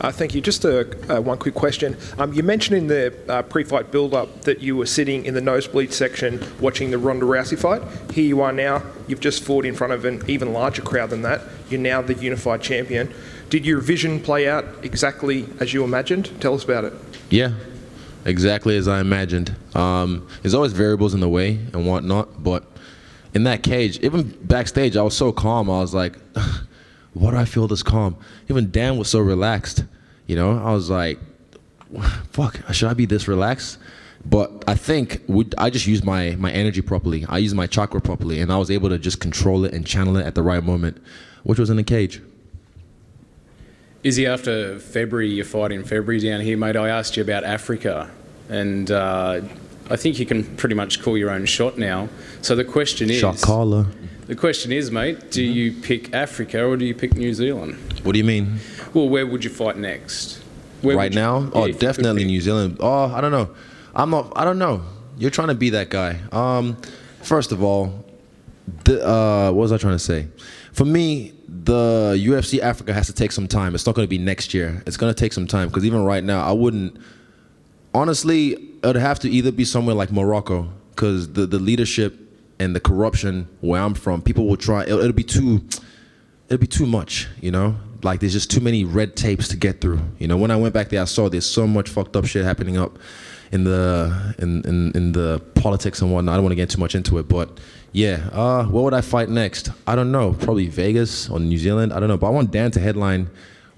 Uh, thank you. Just a, uh, one quick question. Um, you mentioned in the uh, pre-fight build-up that you were sitting in the nosebleed section watching the Ronda Rousey fight. Here you are now. You've just fought in front of an even larger crowd than that. You're now the unified champion. Did your vision play out exactly as you imagined? Tell us about it. Yeah, exactly as I imagined. Um, there's always variables in the way and whatnot, but in that cage, even backstage, I was so calm. I was like, why do I feel this calm? Even Dan was so relaxed. You know, I was like, fuck, should I be this relaxed? But I think we, I just used my, my energy properly. I used my chakra properly, and I was able to just control it and channel it at the right moment, which was in the cage. Izzy, after February, your fight in February down here, mate, I asked you about Africa, and uh, I think you can pretty much call your own shot now. So the question is, Shot caller. The question is, mate, do you pick Africa or do you pick New Zealand? What do you mean? Well, where would you fight next? Where right you- now? Oh, definitely. New Zealand. Oh, I don't know. I'm not. I don't know. You're trying to be that guy. Um, first of all, the, uh, what was I trying to say? For me, the UFC Africa has to take some time. It's not going to be next year. It's going to take some time because even right now, I wouldn't. Honestly, it'd have to either be somewhere like Morocco because the the leadership and the corruption where I'm from, people will try. It'll, it'll be too it'll be too much, you know? Like there's just too many red tapes to get through. You know, when I went back there I saw there's so much fucked up shit happening up in the in in, in the politics and whatnot. I don't want to get too much into it, but yeah, uh, what would I fight next? I don't know. Probably Vegas or New Zealand. I don't know. But I want Dan to headline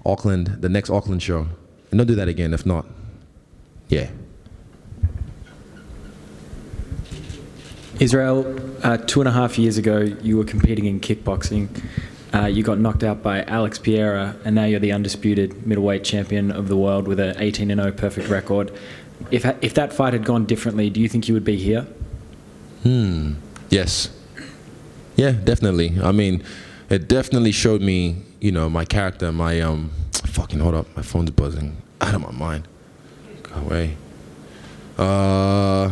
Auckland, the next Auckland show. And don't do that again if not. Yeah. Israel, uh, two and a half years ago, you were competing in kickboxing. Uh, you got knocked out by Alex Pereira, and now you're the undisputed middleweight champion of the world with an 18 0 perfect record. If, if that fight had gone differently, do you think you would be here? Hmm. Yes. Yeah, definitely. I mean, it definitely showed me, you know, my character, my um fucking hold up, my phone's buzzing. Out of my mind. Go away. Uh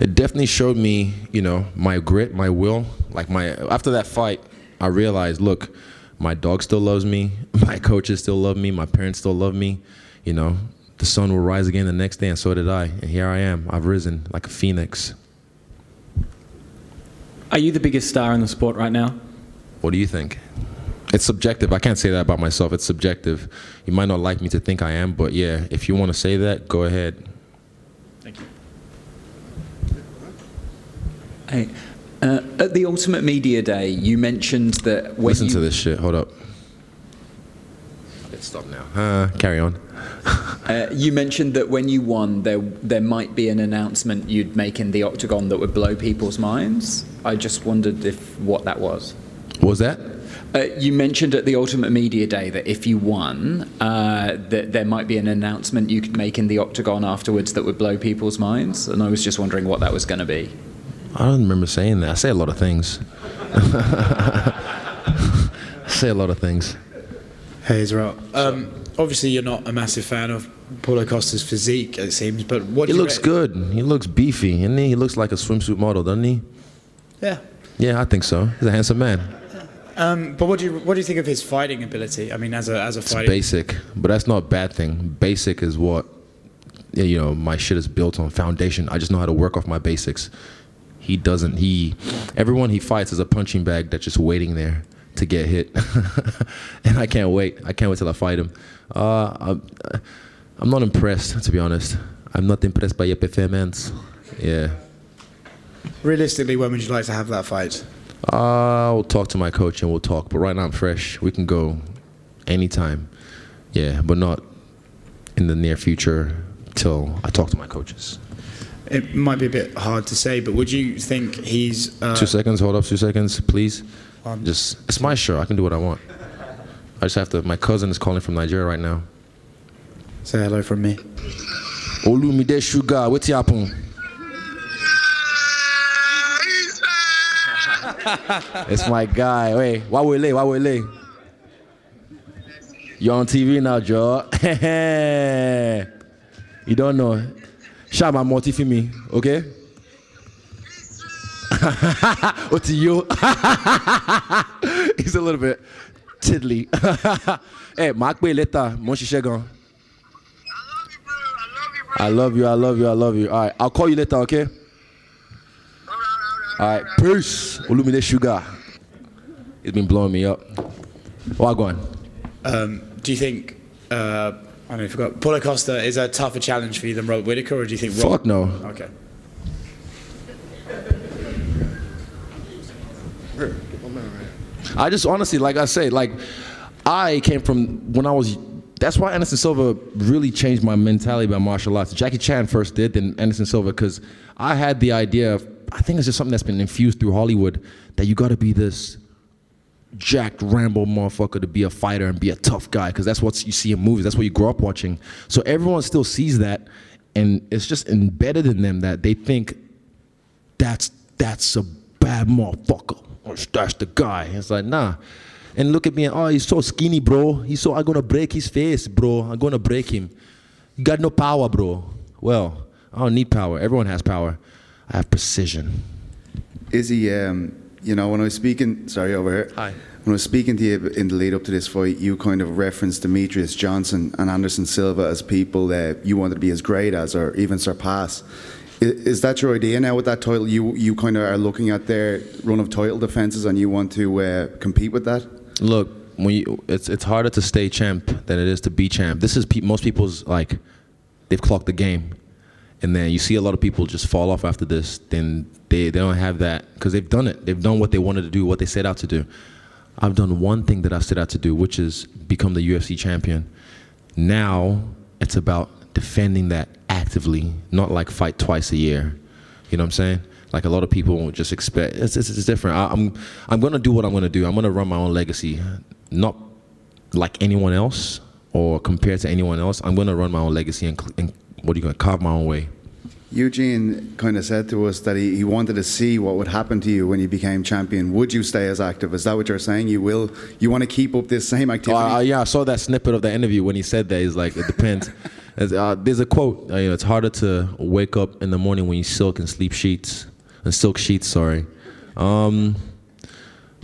it definitely showed me, you know, my grit, my will. Like my after that fight, I realized, look, my dog still loves me, my coaches still love me, my parents still love me, you know. The sun will rise again the next day, and so did I. And here I am. I've risen like a phoenix. Are you the biggest star in the sport right now? What do you think? It's subjective. I can't say that about myself. It's subjective. You might not like me to think I am, but yeah, if you want to say that, go ahead. Hey, uh, at the Ultimate Media Day, you mentioned that when Listen you, to this shit. Hold up. Let's stop now. Uh, carry on. Uh, you mentioned that when you won, there there might be an announcement you'd make in the octagon that would blow people's minds. I just wondered if what that was. Was that? Uh, you mentioned at the Ultimate Media Day that if you won, uh, that there might be an announcement you could make in the octagon afterwards that would blow people's minds, and I was just wondering what that was going to be. I don't remember saying that. I say a lot of things. I say a lot of things. Hey Israel. Um, obviously, you're not a massive fan of Paulo Costa's physique, it seems. But what He do you looks good. He looks beefy, and he he looks like a swimsuit model, doesn't he? Yeah. Yeah, I think so. He's a handsome man. Um, but what do you what do you think of his fighting ability? I mean, as a as a It's basic, but that's not a bad thing. Basic is what you know my shit is built on foundation. I just know how to work off my basics. He doesn't. He everyone he fights is a punching bag that's just waiting there to get hit, and I can't wait. I can't wait till I fight him. Uh, I'm, I'm not impressed to be honest. I'm not impressed by your performance. Yeah. Realistically, when would you like to have that fight? I'll talk to my coach and we'll talk. But right now I'm fresh. We can go anytime. Yeah, but not in the near future till I talk to my coaches. It might be a bit hard to say, but would you think he's uh, two seconds. Hold up. Two seconds, please. Um, just it's my show. I can do what I want. I just have to. My cousin is calling from Nigeria right now. Say hello from me. Olumide Sugar, what's happen? it's my guy. Wait, why we late? Why we late? You're on TV now, Joe. you don't know. Shout my multi for me, okay? What to you? He's a little bit tiddly. hey, Mark Bay later. Mon gan. I love you, bro. I love you, bro. I love you. I love you, I love you. All right, I'll call you later, okay? All right, peace. Olumide Sugar. It's been blowing me up. Going? Um, do you think uh, I I forgot. Paulo Costa is a tougher challenge for you than Robert Whittaker, or do you think? Rob- Fuck no. Okay. I just honestly, like I say, like I came from when I was. That's why Anderson Silva really changed my mentality about martial arts. Jackie Chan first did, then Anderson Silva, because I had the idea of. I think it's just something that's been infused through Hollywood that you got to be this jacked Rambo motherfucker to be a fighter and be a tough guy because that's what you see in movies. That's what you grow up watching. So everyone still sees that, and it's just embedded in them that they think that's that's a bad motherfucker. That's the guy. It's like nah. And look at me. Oh, he's so skinny, bro. He's so I'm gonna break his face, bro. I'm gonna break him. You got no power, bro. Well, I don't need power. Everyone has power. I have precision. is he um, you know, when I was speaking, sorry, over here. Hi. When I was speaking to you in the lead up to this fight, you kind of referenced Demetrious Johnson and Anderson Silva as people that you wanted to be as great as or even surpass. I- Is that your idea now with that title? You you kind of are looking at their run of title defenses and you want to uh, compete with that? Look, when you, it's it's harder to stay champ than it is to be champ. This is pe- most people's like they've clocked the game, and then you see a lot of people just fall off after this. Then they they don't have that because they've done it. They've done what they wanted to do, what they set out to do. I've done one thing that I set out to do, which is become the UFC champion. Now it's about defending that actively, not like fight twice a year. You know what I'm saying? Like a lot of people just expect it's, it's, it's different. I, I'm I'm gonna do what I'm gonna do. I'm gonna run my own legacy, not like anyone else or compared to anyone else. I'm gonna run my own legacy and, and what are you gonna carve my own way. Eugene kind of said to us that he, he wanted to see what would happen to you when you became champion. Would you stay as active? Is that what you're saying? You will. You want to keep up this same Oh, activity? uh, yeah, I saw that snippet of the interview when he said that. He's like, it depends. There's, uh, there's a quote. Uh, you know, it's harder to wake up in the morning when you silk and sleep sheets and silk sheets. Sorry. Um,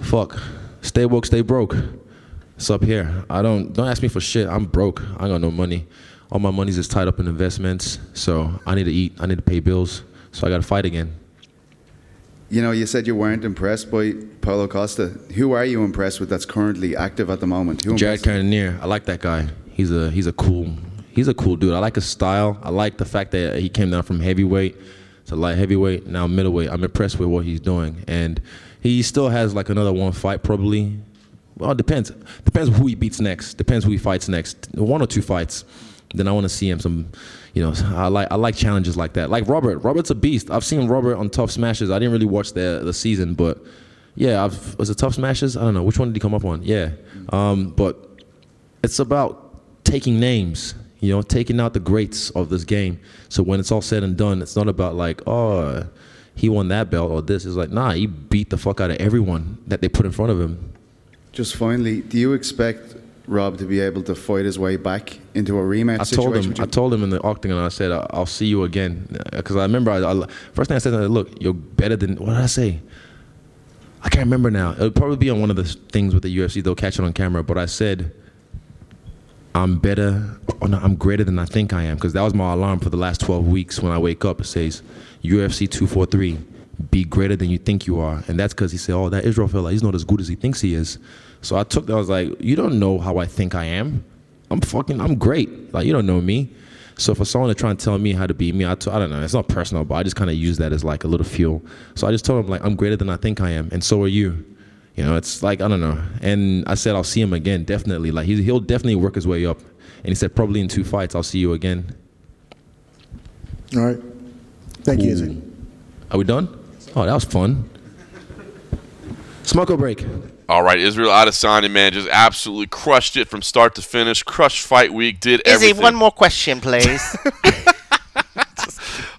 fuck. Stay woke, stay broke. It's up here. I don't don't ask me for shit. I'm broke. I got no money. All my money's just tied up in investments. So I need to eat. I need to pay bills. So I got to fight again. You know, you said you weren't impressed by Paulo Costa. Who are you impressed with that's currently active at the moment? Who Jared Cannonier. I like that guy. He's a he's a cool he's a cool dude. I like his style. I like the fact that he came down from heavyweight to light heavyweight, now middleweight. I'm impressed with what he's doing, and he still has like another one fight probably. Well, it depends. Depends who he beats next. Depends who he fights next. One or two fights. Then I want to see him some. You know, I like I like challenges like that. Like Robert. Robert's a beast. I've seen Robert on TUF Smashes. I didn't really watch the the season, but yeah, I've, was it TUF Smashes? I don't know which one did he come up on. Yeah, um, but it's about taking names. You know, taking out the greats of this game. So when it's all said and done, it's not about like, oh, he won that belt or this. It's like, nah, he beat the fuck out of everyone that they put in front of him. Just finally, do you expect Rob to be able to fight his way back into a rematch I situation? told him. I told him in the octagon. I said, "I- "I'll see you again," uh, because I remember. I, I, first thing I said, to him, "Look, you're better than." What did I say? I can't remember now. It'll probably be on one of the things with the UFC. They'll catch it on camera. But I said, "I'm better. Or no, I'm greater than I think I am," because that was my alarm for the last 12 weeks. When I wake up, it says, "UFC 243." Be greater than you think you are, and that's because he said, "Oh, that Israel fella, he's not as good as he thinks he is." So I took that. I was like, "You don't know how I think I am. I'm fucking. I'm great. Like you don't know me." So for someone to try and tell me how to beat me, I t- I don't know. It's not personal, but I just kind of use that as like a little fuel. So I just told him like I'm greater than I think I am, and so are you. You know, it's like I don't know. And I said I'll see him again, definitely. Like he, he'll definitely work his way up. And he said probably in two fights I'll see you again. All right. Thank you, Izzy. Are we done? Oh, that was fun. Smoke or break? All right, Israel Adesanya, man, just absolutely crushed it from start to finish. Crushed fight week, did Izzy, everything. one more question, please.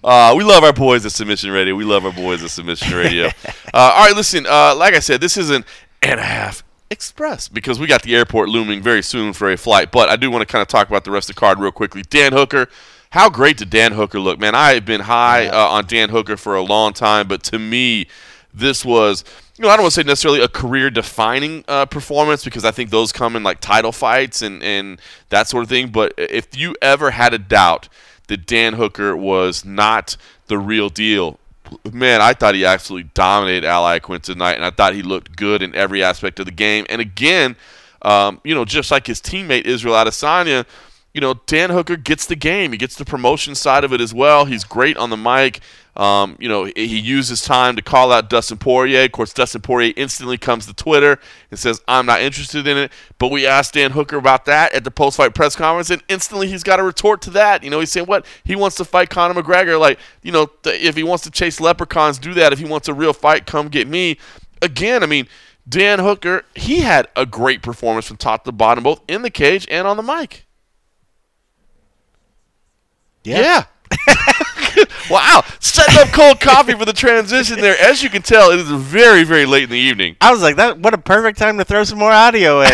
Uh, we love our boys at Submission Radio. We love our boys at Submission Radio. uh, all right, listen. Uh, like I said, this is an and a half express because we got the airport looming very soon for a flight. But I do want to kind of talk about the rest of the card real quickly. Dan Hooker, how great did Dan Hooker look, man? I have been high uh, on Dan Hooker for a long time, but to me, this was. You know, I don't want to say necessarily a career-defining uh, performance because I think those come in like title fights and, and that sort of thing. But if you ever had a doubt that Dan Hooker was not the real deal. Man, I thought he absolutely dominated Al Iaquinta tonight, and I thought he looked good in every aspect of the game. And again, um, you know, just like his teammate Israel Adesanya, you know, Dan Hooker gets the game. He gets the promotion side of it as well. He's great on the mic. Um, you know, he uses time to call out Dustin Poirier. Of course, Dustin Poirier instantly comes to Twitter and says, I'm not interested in it. But we asked Dan Hooker about that at the post fight press conference, and instantly he's got a retort to that. You know, he's saying, What? He wants to fight Conor McGregor. Like, you know, th- if he wants to chase leprechauns, do that. If he wants a real fight, come get me. Again, I mean, Dan Hooker, he had a great performance from top to bottom, both in the cage and on the mic. Yeah. wow. Setting up cold coffee for the transition there. As you can tell, it is very, very late in the evening. I was like, that. What a perfect time to throw some more audio in.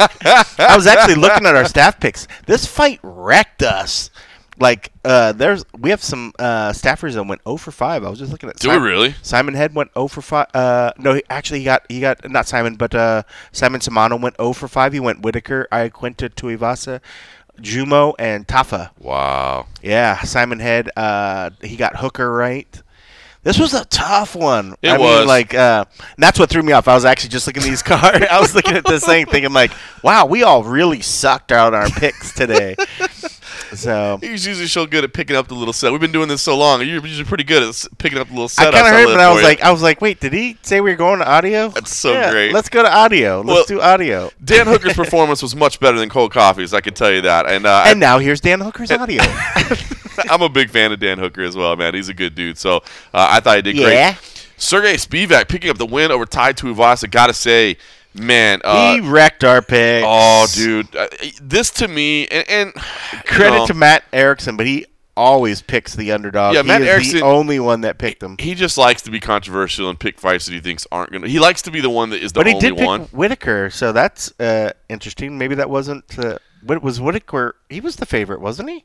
I was actually looking at our staff picks. This fight wrecked us. Like, uh, there's we have some uh, staffers that went 0 for 5. I was just looking at. Do we really? Simon Head went 0 for 5. Uh, no, he, actually, he got he got not Simon, but uh, Simon Samano went 0 for 5. He went Whittaker, Iaquinta, Tuivasa, Jumeau, and Tafa. Wow. Yeah, Simon Head. Uh, he got Hooker right. This was a tough one. It I was. Mean, like, uh, that's what threw me off. I was actually just looking at these cards. I was looking at this thing, thinking like, "Wow, we all really sucked out our picks today." so He's usually so good at picking up the little set. We've been doing this so long. You're usually pretty good at picking up the little set. I kind of heard, but I was you. like, I was like, "Wait, did he say we were going to audio?" That's so Yeah, great. Let's go to audio. Let's Well, do audio. Dan Hooker's performance was much better than Cold Coffee's. I can tell you that. And uh, And now here's Dan Hooker's audio. I'm a big fan of Dan Hooker as well, man. He's a good dude. So uh, I thought he did Yeah. great. Sergey Spivak picking up the win over Tai Tuivasa. Got to say, man. Uh, he wrecked our picks. oh, dude. Uh, this to me, and, and Credit know, to Matt Erickson, but he always picks the underdog. Yeah, he Matt is Erickson- the only one that picked him. He just likes to be controversial and pick fights that he thinks aren't going to. He likes to be the one that is the but he only did pick one. Whittaker, so that's uh, interesting. Maybe that wasn't. Uh, what was Whittaker? He was the favorite, wasn't he?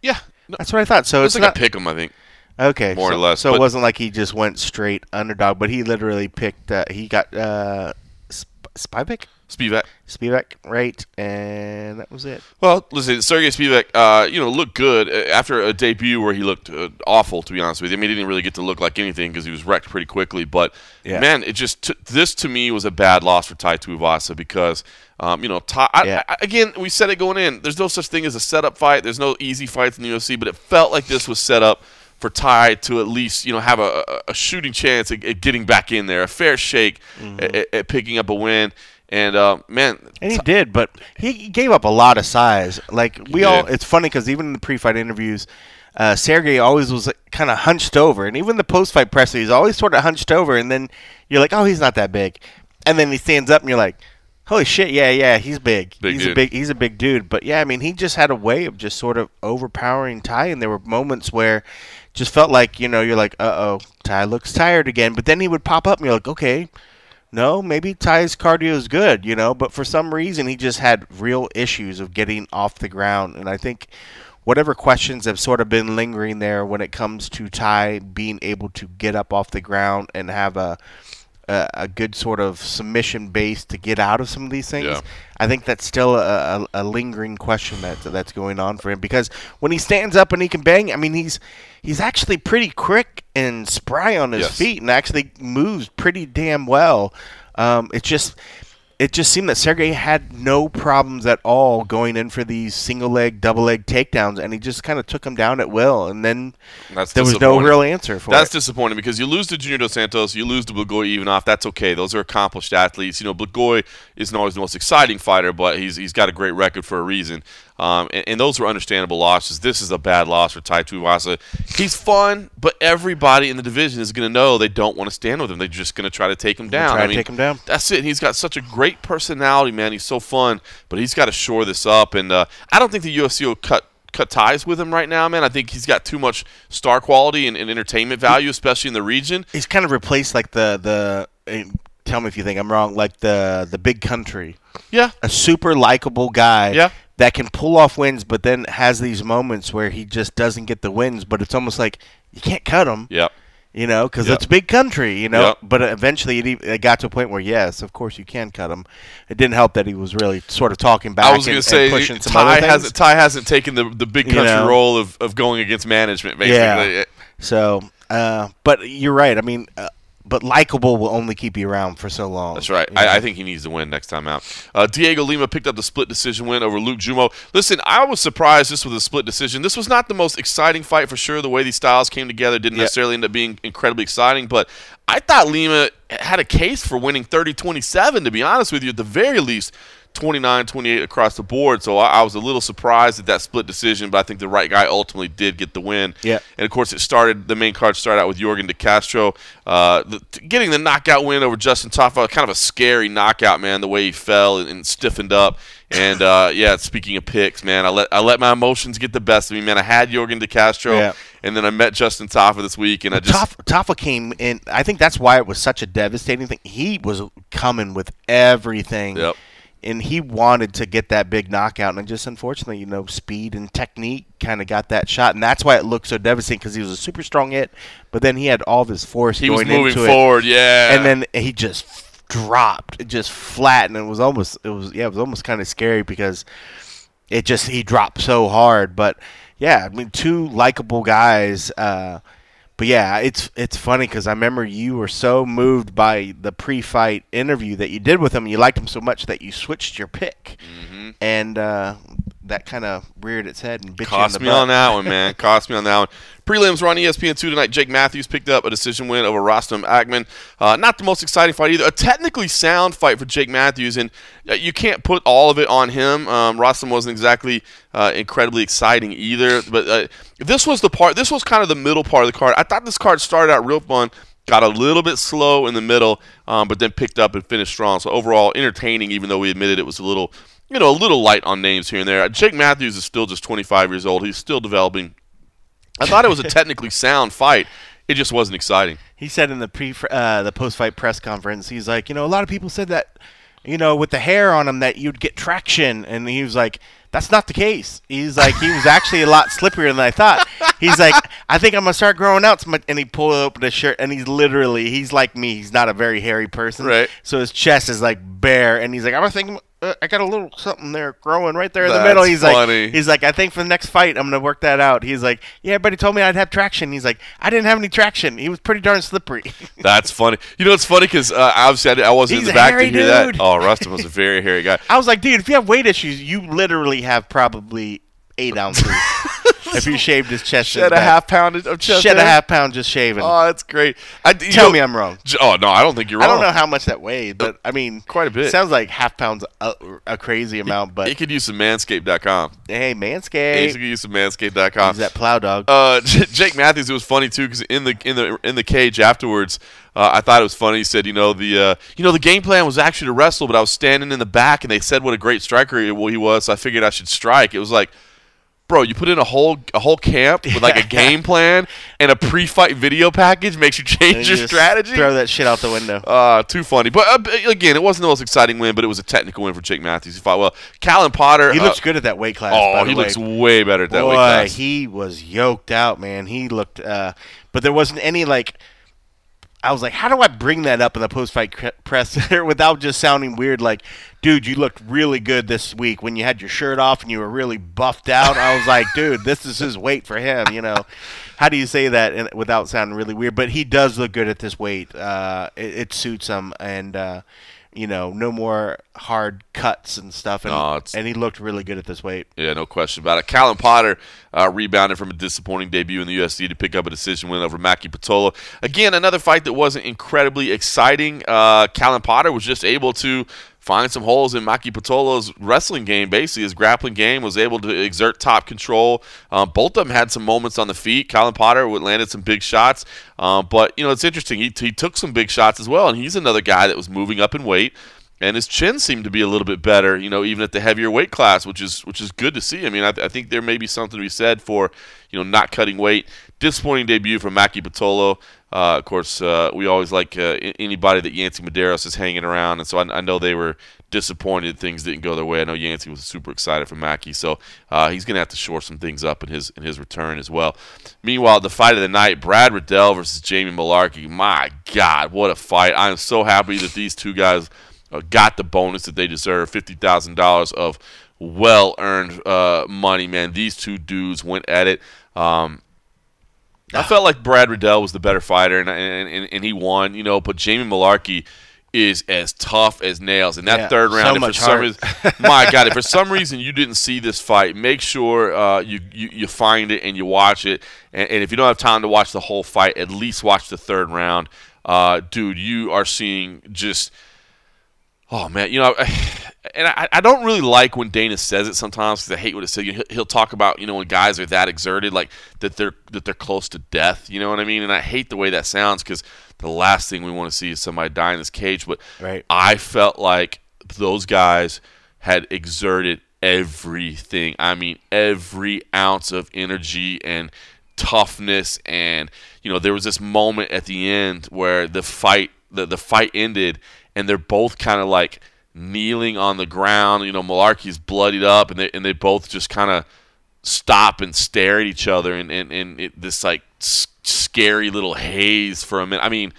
Yeah, that's what I thought. So It it's like not a pick 'em, I think. Okay, More or so- less, So it wasn't like he just went straight underdog, but he literally picked. Uh, he got uh, Spivak. Spivak. Spivak, right, and that was it. Well, listen, Sergey Spivak, uh, you know, looked good uh, after a debut where he looked uh, awful. To be honest with you, I mean, he didn't really get to look like anything because he was wrecked pretty quickly. But Yeah. man, it just t- this to me was a bad loss for Tai Tuivasa because, um, you know, Tai, I, I, again, we said it going in. There's no such thing as a setup fight. There's no easy fights in the UFC, but it felt like this was set up for Tai to at least you know have a, a- a shooting chance at, at getting back in there, a fair shake at, at- at picking up a win. And uh, man, And he did, but he gave up a lot of size. Like we all, it's funny because even in the pre-fight interviews, uh, Sergey always was kind of hunched over, and even the post-fight presser, he's always sort of hunched over. And then you're like, oh, he's not that big, and then he stands up, and you're like, holy shit, yeah, yeah, he's big. Big he's a dude. big, he's a big dude. But yeah, I mean, he just had a way of just sort of overpowering Tai, and there were moments where. Just felt like you know you're like uh oh Tai looks tired again, but then he would pop up and you're like okay no, maybe Tai's cardio is good, you know, but for some reason he just had real issues of getting off the ground. And I think whatever questions have sort of been lingering there when it comes to Tai being able to get up off the ground and have a a, a good sort of submission base to get out of some of these things. Yeah. I think that's still a, a, a lingering question that that's going on for him because when he stands up and he can bang, I mean he's he's actually pretty quick and spry on his Yes. feet and actually moves pretty damn well. Um, it's just it just seemed that Sergey had no problems at all going in for these single leg, double leg takedowns, and he just kind of took them down at will. And then That's there was no real answer for That's it. disappointing because you lose to Junior Dos Santos, you lose to Blagoy Ivanov. That's okay. Those are accomplished athletes. You know, Blagoy isn't always the most exciting fighter, but he's he's got a great record for a reason. Um, and, and those were understandable losses. This is a bad loss for Tai Tuivasa. He's fun, but everybody in the division is going to know they don't want to stand with him. They're just going to try to take him down. try I to mean, take him down. That's it. He's got such a great personality, man. He's so fun, but he's got to shore this up. And uh, I don't think the UFC will cut cut ties with him right now, man. I think he's got too much star quality and, and entertainment value, especially in the region. He's kind of replaced like the the. Tell me if you think I'm wrong. Like the the big country. Yeah. A super likable guy. Yeah. That can pull off wins, but then has these moments where he just doesn't get the wins. But it's almost like you can't cut him. Yep. You know, because Yep. it's big country. You know. Yep. But eventually, it, it got to a point where yes, of course you can cut him. It didn't help that he was really sort of talking back. I was and, going to say and pushing some Tai hasn't Tai hasn't taken the the big You country know. role of, of going against management. Basically, Yeah. So, uh, but you're right. I mean, uh, but likable will only keep you around for so long. That's right. I, I think he needs to win next time out. Uh, Diego Lima picked up the split decision win over Luke Jumeau. Listen, I was surprised this was a split decision. This was not the most exciting fight for sure. The way these styles came together didn't necessarily end up being incredibly exciting, but I thought Lima had a case for winning 30 27, to be honest with you, at the very least. 29 28 across the board. So I, I was a little surprised at that split decision, but I think the right guy ultimately did get the win. Yeah. And of course, it started. The main card started out with Yorgan De Castro, uh, the, getting the knockout win over Justin Tafa. Kind of a scary knockout, man. The way he fell and, and stiffened up. And uh, yeah, speaking of picks, man, I let I let my emotions get the best of me, man. I had Yorgan De Castro, Yeah. and then I met Justin Tafa this week, and I just Tafa came in. I think that's why it was such a devastating thing. He was coming with everything. Yep. And he wanted to get that big knockout, and just unfortunately, you know, speed and technique kind of got that shot, and that's why it looked so devastating because he was a super strong hit, but then he had all of his force He was moving into forward, it, yeah. and then he just dropped, it just flat, and it was almost, it was yeah, it was almost kind of scary because it just he dropped so hard. But yeah, I mean, two likable guys. Uh, but yeah, it's it's funny because I remember you were so moved by the pre-fight interview that you did with him. You liked him so much that you switched your pick, Mm-hmm. and uh, that kind of reared its head and bit Cost you in me butt. on that one, man. Cost me on that one. Prelims were on E ESPN two tonight. Jake Matthews picked up a decision win over Rostem Akman. Uh, not the most exciting fight either. A technically sound fight for Jake Matthews, and uh, you can't put all of it on him. Um, Rostem wasn't exactly uh, incredibly exciting either. But uh, this was the part. This was kind of the middle part of the card. I thought this card started out real fun. Got a little bit slow in the middle, um, but then picked up and finished strong. So overall, entertaining. Even though we admitted it was a little, you know, a little light on names here and there. Jake Matthews is still just 25 years old. He's still developing. I thought it was a technically sound fight. It just wasn't exciting. He said in the pre uh, the post fight press conference, he's like, you know, a lot of people said that, you know, with the hair on him that you'd get traction, and he was like, that's not the case. He's like, he was actually a lot slipperier than I thought. He's like, I think I'm gonna start growing out, some, and he pulled open his shirt, and he's literally, he's like me. He's not a very hairy person, Right. So his chest is like bare, and he's like, I'm thinking. Uh, I got a little something there growing right there in the That's middle. He's funny. like, he's like, I think for the next fight, I'm gonna work that out. He's like, yeah, but he told me I'd have traction. He's like, I didn't have any traction. He was pretty darn slippery. That's funny. You know, it's funny because uh, obviously I, I wasn't He's in a the back to hairy hear that. dude. Oh, Rustin was a very hairy guy. I was like, dude, if you have weight issues, you literally have probably eight ounces. If you shaved his chest, Shed a half pound of chest shed a half pound just shaving. Oh, that's great. I, Tell know- me I'm wrong. Oh no, I don't think you're wrong. I don't know how much that weighed, but I mean, Quite a bit. Sounds like half pounds a, a crazy amount, but You could use some manscaped.com. hey, You Manscaped, could use some manscaped.com. use that plow dog. Uh, Jake Matthews. It was funny too because in the in the in the cage afterwards, uh, I thought it was funny. He said, you know, the uh, you know the game plan was actually to wrestle, but I was standing in the back, and they said what a great striker he he was. So I figured I should strike. It was like. Bro, you put in a whole a whole camp with like a game plan and a pre-fight video package makes you change And your strategy. Throw that shit out the window. Uh, too funny. But uh, again, it wasn't the most exciting win, but it was a technical win for Jake Matthews. He fought well. Callan Potter. He uh, looks good at that weight class. by Oh, he way. looks way better at that Boy, weight class. he was yoked out, man. He looked, uh, but there wasn't any like. I was like, how do I bring that up in the post-fight cre- press without just sounding weird? Like, dude, you looked really good this week when you had your shirt off and you were really buffed out. I was like, dude, this is his weight for him. You know, how do you say that without sounding really weird? But he does look good at this weight. Uh, it, it suits him, and uh, you know, no more hard cuts and stuff. And, No, and he looked really good at this weight. Yeah, no question about it. Callan Potter uh, rebounded from a disappointing debut in the UFC to pick up a decision win over Maki Pitolo. Again, another fight that wasn't incredibly exciting. Uh, Callan Potter was just able to find some holes in Maki Pitolo's wrestling game. Basically, his grappling game was able to exert top control. Um, both of them had some moments on the feet. Callan Potter would- landed some big shots, um, but you know it's interesting. He, he took some big shots as well, and he's another guy that was moving up in weight and his chin seemed to be a little bit better, you know, even at the heavier weight class, which is which is good to see. I mean, I, I think there may be something to be said for you know not cutting weight. Disappointing debut from Maki Pitolo. Uh, of course, uh, we always like uh, anybody that Yancy Medeiros is hanging around, and so I, I know they were disappointed things didn't go their way. I know Yancy was super excited for Maki, so uh, he's going to have to shore some things up in his in his return as well. Meanwhile, the fight of the night: Brad Riddell versus Jamie Mullarkey. My God, what a fight! I am so happy that these two guys uh, got the bonus that they deserve fifty thousand dollars of well earned uh, money. Man, these two dudes went at it. Um, I felt like Brad Riddell was the better fighter, and and, and, and he won. You know, but Jamie Mullarkey is as tough as nails. In that Yeah, third so round, if for some reason, my God, if for some reason you didn't see this fight, make sure uh, you, you you find it and you watch it. And, and if you don't have time to watch the whole fight, at least watch the third round. Uh, dude, you are seeing just Oh man, you know, and I, I don't really like when Dana says it sometimes because I hate what it says. He'll, he'll talk about you know when guys are that exerted, like that they're that they're close to death. You know what I mean? And I hate the way that sounds because the last thing we want to see is somebody die in this cage. But Right. I felt like those guys had exerted everything. I mean, every ounce of energy and toughness. And you know, there was this moment at the end where the fight the, the fight ended, and they're both kind of like kneeling on the ground. You know, Mullarkey's bloodied up, and they and they both just kind of stop and stare at each other, and and, and it, this like s- scary little haze for a minute. I mean,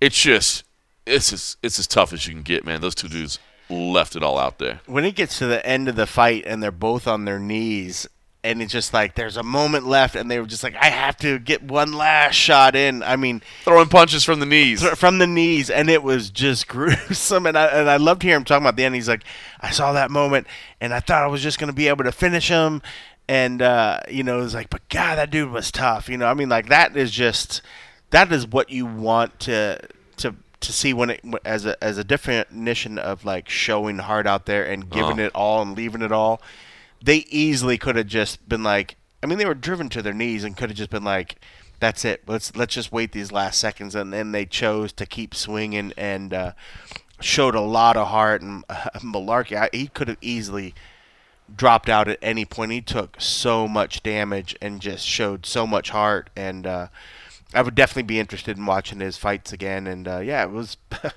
it's just it's as it's as tough as you can get, man. Those two dudes left it all out there. when it gets to the end of the fight and they're both on their knees and it's just like there's a moment left and they were just like I have to get one last shot in. I mean, throwing punches from the knees. from the knees and it was just gruesome and I and I loved hearing him talking about the end. He's like I saw that moment and I thought I was just going to be able to finish him and uh, you know, it was like but god that dude was tough. You know, I mean like that is just that is what you want to to to see when it as a as a definition of like showing heart out there and giving Oh. it all and leaving it all. They easily could have just been like, I mean, they were driven to their knees and could have just been like, "That's it. Let's let's just wait these last seconds." And then they chose to keep swinging and uh, showed a lot of heart. And uh, Mullarkey, I, he could have easily dropped out at any point. He took so much damage and just showed so much heart. And uh, I would definitely be interested in watching his fights again. And uh, yeah, it was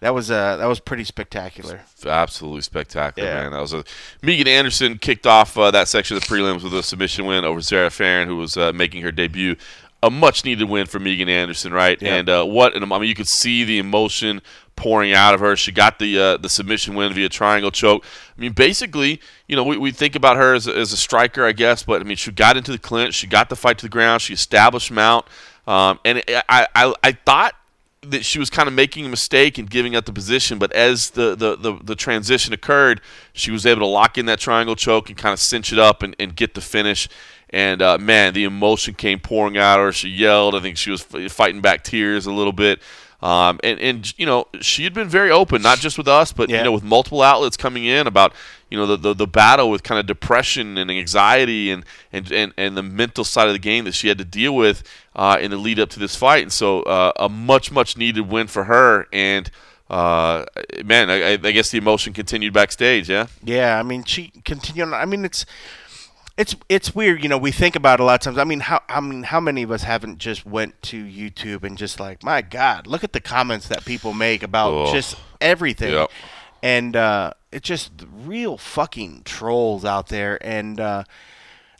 that was uh, that was pretty spectacular. absolutely spectacular, Yeah. man. That was a Megan Anderson kicked off uh, that section of the prelims with a submission win over Zarah Fairn, who was uh, making her debut. A much needed win for Megan Anderson, right? Yeah. And uh, what? And I mean, you could see the emotion pouring out of her. She got the uh, the submission win via triangle choke. I mean, basically, you know, we, we think about her as a, as a striker, I guess, but I mean, she got into the clinch, she got the fight to the ground, she established mount, um, and I, I I thought that she was kind of making a mistake and giving up the position, but as the, the, the, the transition occurred, she was able to lock in that triangle choke and kind of cinch it up and, and get the finish. And uh, man, the emotion came pouring out of her. She yelled. I think she was fighting back tears a little bit. Um, and, and you know she had been very open, not just with us, but Yeah. you know with multiple outlets coming in about you know the, the, the battle with kind of depression and anxiety and, and, and, and the mental side of the game that she had to deal with uh, in the lead up to this fight. And so uh, a much much needed win for her. And uh, man, I, I guess the emotion continued backstage. Yeah. Yeah, I mean, she continued. I mean, it's it's it's weird. You know, we think about it a lot of times. I mean, how I mean, how many of us haven't just went to YouTube and just like, my God, look at the comments that people make about just everything, Yep. and uh, it's just real fucking trolls out there. And uh,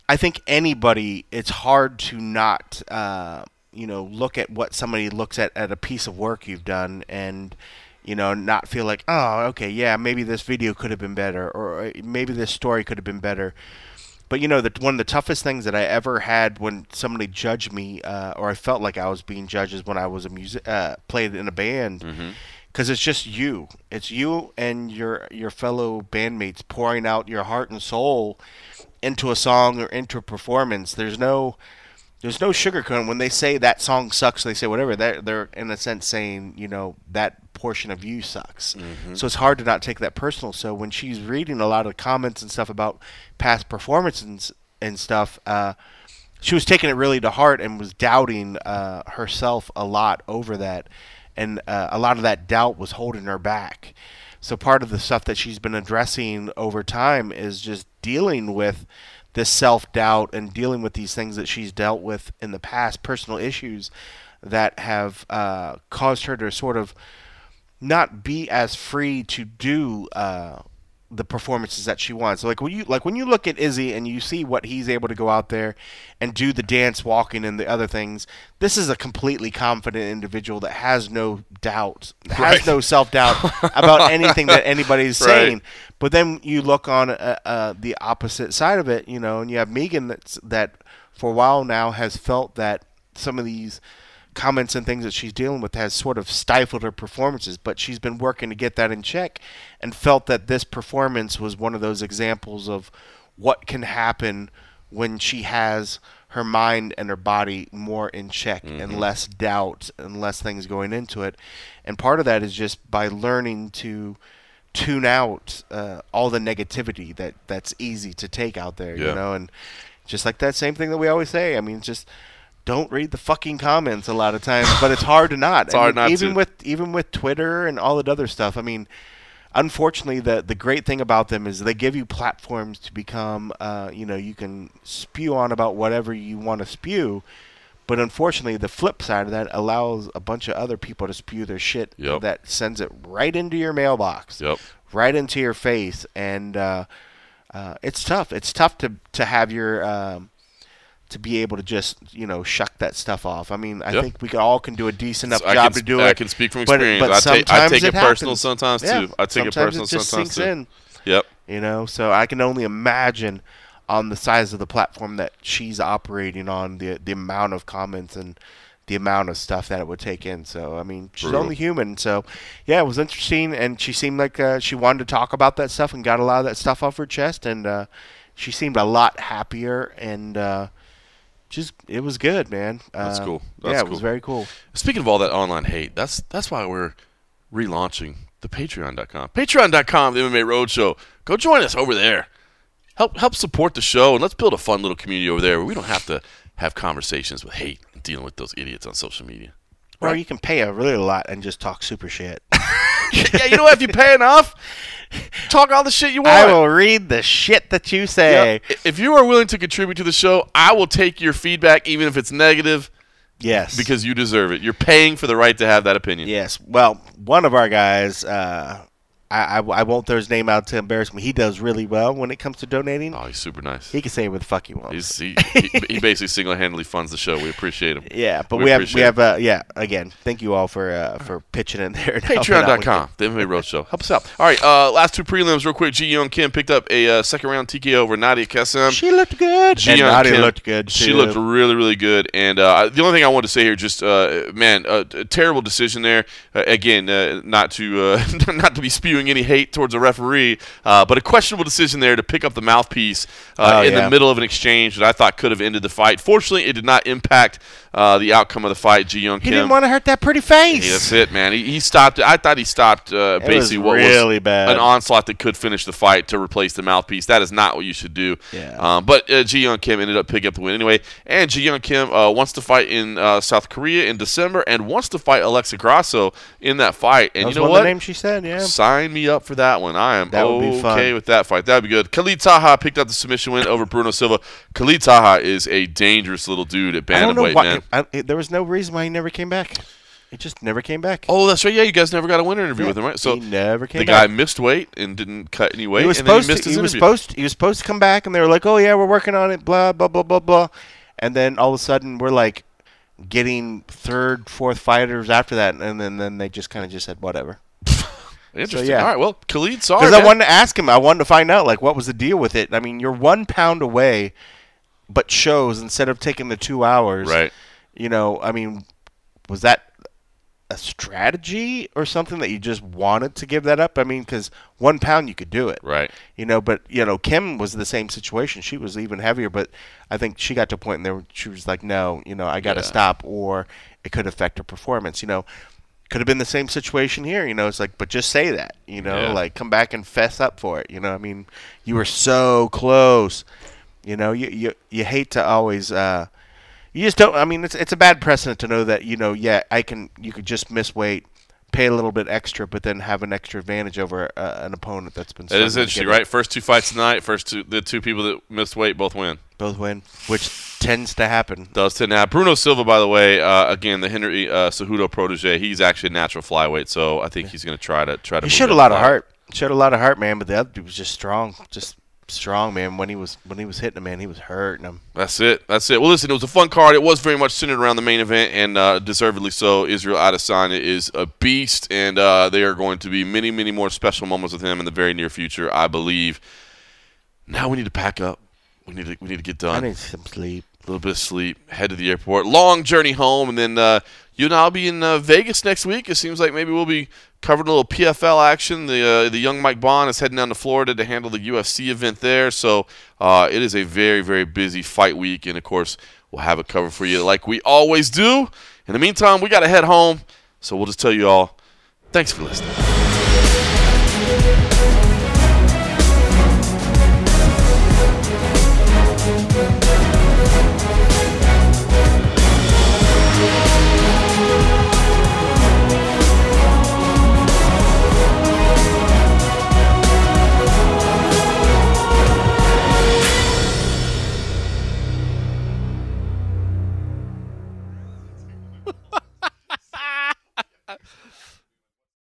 I think anybody, it's hard to not, uh, you know, look at what somebody looks at at a piece of work you've done and you know, not feel like, oh, okay, yeah, maybe this video could have been better, or uh, maybe this story could have been better. But you know, the, one of the toughest things that I ever had when somebody judged me, uh, or I felt like I was being judged, is when I was a music uh, played in a band, because it's just you. It's you and your your fellow bandmates pouring out your heart and soul into a song or into a performance. There's no there's no sugarcoating when they say that song sucks. They say whatever. They're they're in a sense saying you know that portion of you sucks. So it's hard to not take that personal. So when she's reading a lot of comments and stuff about past performances and stuff, uh, she was taking it really to heart and was doubting uh, herself a lot over that, and uh, a lot of that doubt was holding her back. So part of the stuff that she's been addressing over time is just dealing with this self doubt and dealing with these things that she's dealt with in the past, personal issues that have uh, caused her to sort of not be as free to do uh, the performances that she wants. Like when you like when you look at Izzy and you see what he's able to go out there and do the dance, walking, and the other things. This is a completely confident individual that has no doubt, has Right. no self doubt about anything that anybody's Right. saying. But then you look on uh, uh, the opposite side of it, you know, and you have Megan that's that for a while now has felt that some of these comments and things that she's dealing with has sort of stifled her performances, but she's been working to get that in check and felt that this performance was one of those examples of what can happen when she has her mind and her body more in check and less doubt and less things going into it. And part of that is just by learning to tune out uh, all the negativity that that's easy to take out there, Yeah. you know, and just like that same thing that we always say. I mean, just don't read the fucking comments a lot of times, but it's hard to not. It's I hard mean, not even to. with even with Twitter and all that other stuff. I mean, unfortunately, the the great thing about them is they give you platforms to become. Uh, you know, you can spew on about whatever you want to spew. But unfortunately, the flip side of that allows a bunch of other people to spew their shit Yep. that sends it right into your mailbox, Yep. right into your face, and uh, uh, it's tough. It's tough to to have your um, to be able to just you know shuck that stuff off. I mean, I Yep. think we all can do a decent enough I job can to do I it. can speak from experience. But, I take- I take it happens. personal sometimes, Yeah, too. I take it sometimes personal just sometimes, sinks too. in. Yep. You know, so I can only imagine on the size of the platform that she's operating on, the the amount of comments and the amount of stuff that it would take in. So I mean, she's Brutal. only human. So yeah, it was interesting, and she seemed like uh, she wanted to talk about that stuff and got a lot of that stuff off her chest, and uh, she seemed a lot happier and. Uh, just it was good, man. That's Uh, cool. That's yeah, it cool. was very cool. Speaking of all that online hate, that's that's why we're relaunching the Patreon.com. Patreon.com, the MMA Roadshow. Go join us over there. Help help support the show, and let's build a fun little community over there where we don't have to have conversations with hate and dealing with those idiots on social media. Or you can pay a really lot and just talk super shit. yeah, you know what? If you pay enough, talk all the shit you want. I will read the shit that you say. If you are willing to contribute to the show, I will take your feedback, even if it's negative. Yes. Because you deserve it. You're paying for the right to have that opinion. Yes. Well, one of our guys, uh, I, I, I won't throw his name out to embarrass me. He does really well when it comes to donating. Oh, he's super nice. He can say what the fuck he wants. He's, he, he, he basically single-handedly funds the show. We appreciate him. Yeah, but we, have we have uh, yeah. Again, thank you all for uh, for pitching in there. out Patreon.com, the MMA Roadshow. Help us out. All right, uh, last two prelims, real quick. Ji Yeon Kim picked up a uh, second round TKO over Nadia Kassem. She looked good. Ji And Nadia Kim, looked good, She looked really, really good. And uh, the only thing I wanted to say here, just uh, man, uh, a terrible decision there. Uh, again, uh, not to uh, not to be spewing any hate towards a referee, uh, but a questionable decision there to pick up the mouthpiece uh, Oh, in yeah. the middle of an exchange that I thought could have ended the fight. Fortunately, it did not impact uh, the outcome of the fight. Ji Yeon Kim. He didn't want to hurt that pretty face. Yeah, that's it, man. He, he stopped. I thought he stopped uh, It basically was what really was bad. an onslaught that could finish the fight to replace the mouthpiece. That is not what you should do. Yeah. Um, but uh, Ji Yeon Kim ended up picking up the win anyway. And Ji Yeon Kim uh, wants to fight in uh, South Korea in December and wants to fight Alexa Grasso in that fight. And That you know what? the names she said. Yeah. Sign me up for that one. I am That would be okay with that fight. That'd be good. Khalid Taha picked up the submission win over Bruno Silva. Khalid Taha is a dangerous little dude at I don't know bantamweight, man. I, I- there was no reason why he never came back. He just never came back. Oh, that's right. Yeah, you guys never got a winner interview Yeah, with him, right? So he never came the guy missed weight and didn't cut any weight, he was he supposed missed to. He was interview. supposed. He was supposed to come back, and they were like, "Oh yeah, we're working on it." Blah blah blah blah blah. And then all of a sudden, we're like getting third, fourth fighters after that, and then then they just kind of just said whatever. Interesting. yeah. All right. Well, Khalid, sorry. Because I wanted to ask him. I wanted to find out like what was the deal with it. I mean, you're one pound away, but shows instead of taking the two hours. Right. You know, I mean, was that a strategy or something that you just wanted to give that up? I mean, because one pound you could do it. Right. You know, but you know, Kim was the same situation. She was even heavier, but I think she got to a point there where she was like, "No, you know, I got to Yeah. stop," or it could affect her performance. You know, could have been the same situation here. You know, it's like, but just say that. You know, Yeah. like come back and fess up for it. You know, I mean, you were so close. You know, you you you hate to always. uh you just don't. I mean, it's it's a bad precedent to know that you know. Yeah, I can. You could just miss weight, pay a little bit extra, but then have an extra advantage over uh, an opponent that's been. That is interesting, right? First two fights tonight, first two the two people that missed weight both win. Both win, which tends to happen. Does tend to happen. Bruno Silva, by the way, uh, again the Henry uh, Cejudo protege. He's actually a natural flyweight, so I think he's going to try to try to. He showed a lot of heart. Showed a lot of heart, man. But the other dude was just strong, just strong, man. When he was when he was hitting him, man, he was hurting him. That's it. That's it. Well, listen, it was a fun card. It was very much centered around the main event, and uh, deservedly so. Israel Adesanya is a beast, and uh, there are going to be many, many more special moments with him in the very near future, I believe. Now we need to pack up. We need to we need to get done. I need some sleep. A little bit of sleep. Head to the airport. Long journey home, and then uh, you and I'll be in uh, Vegas next week. It seems like maybe we'll be covering a little PFL action. The uh, the young Mike Bohn is heading down to Florida to handle the UFC event there. So uh, it is a very very busy fight week, and of course we'll have it covered for you like we always do. In the meantime, we got to head home. So we'll just tell you all, thanks for listening.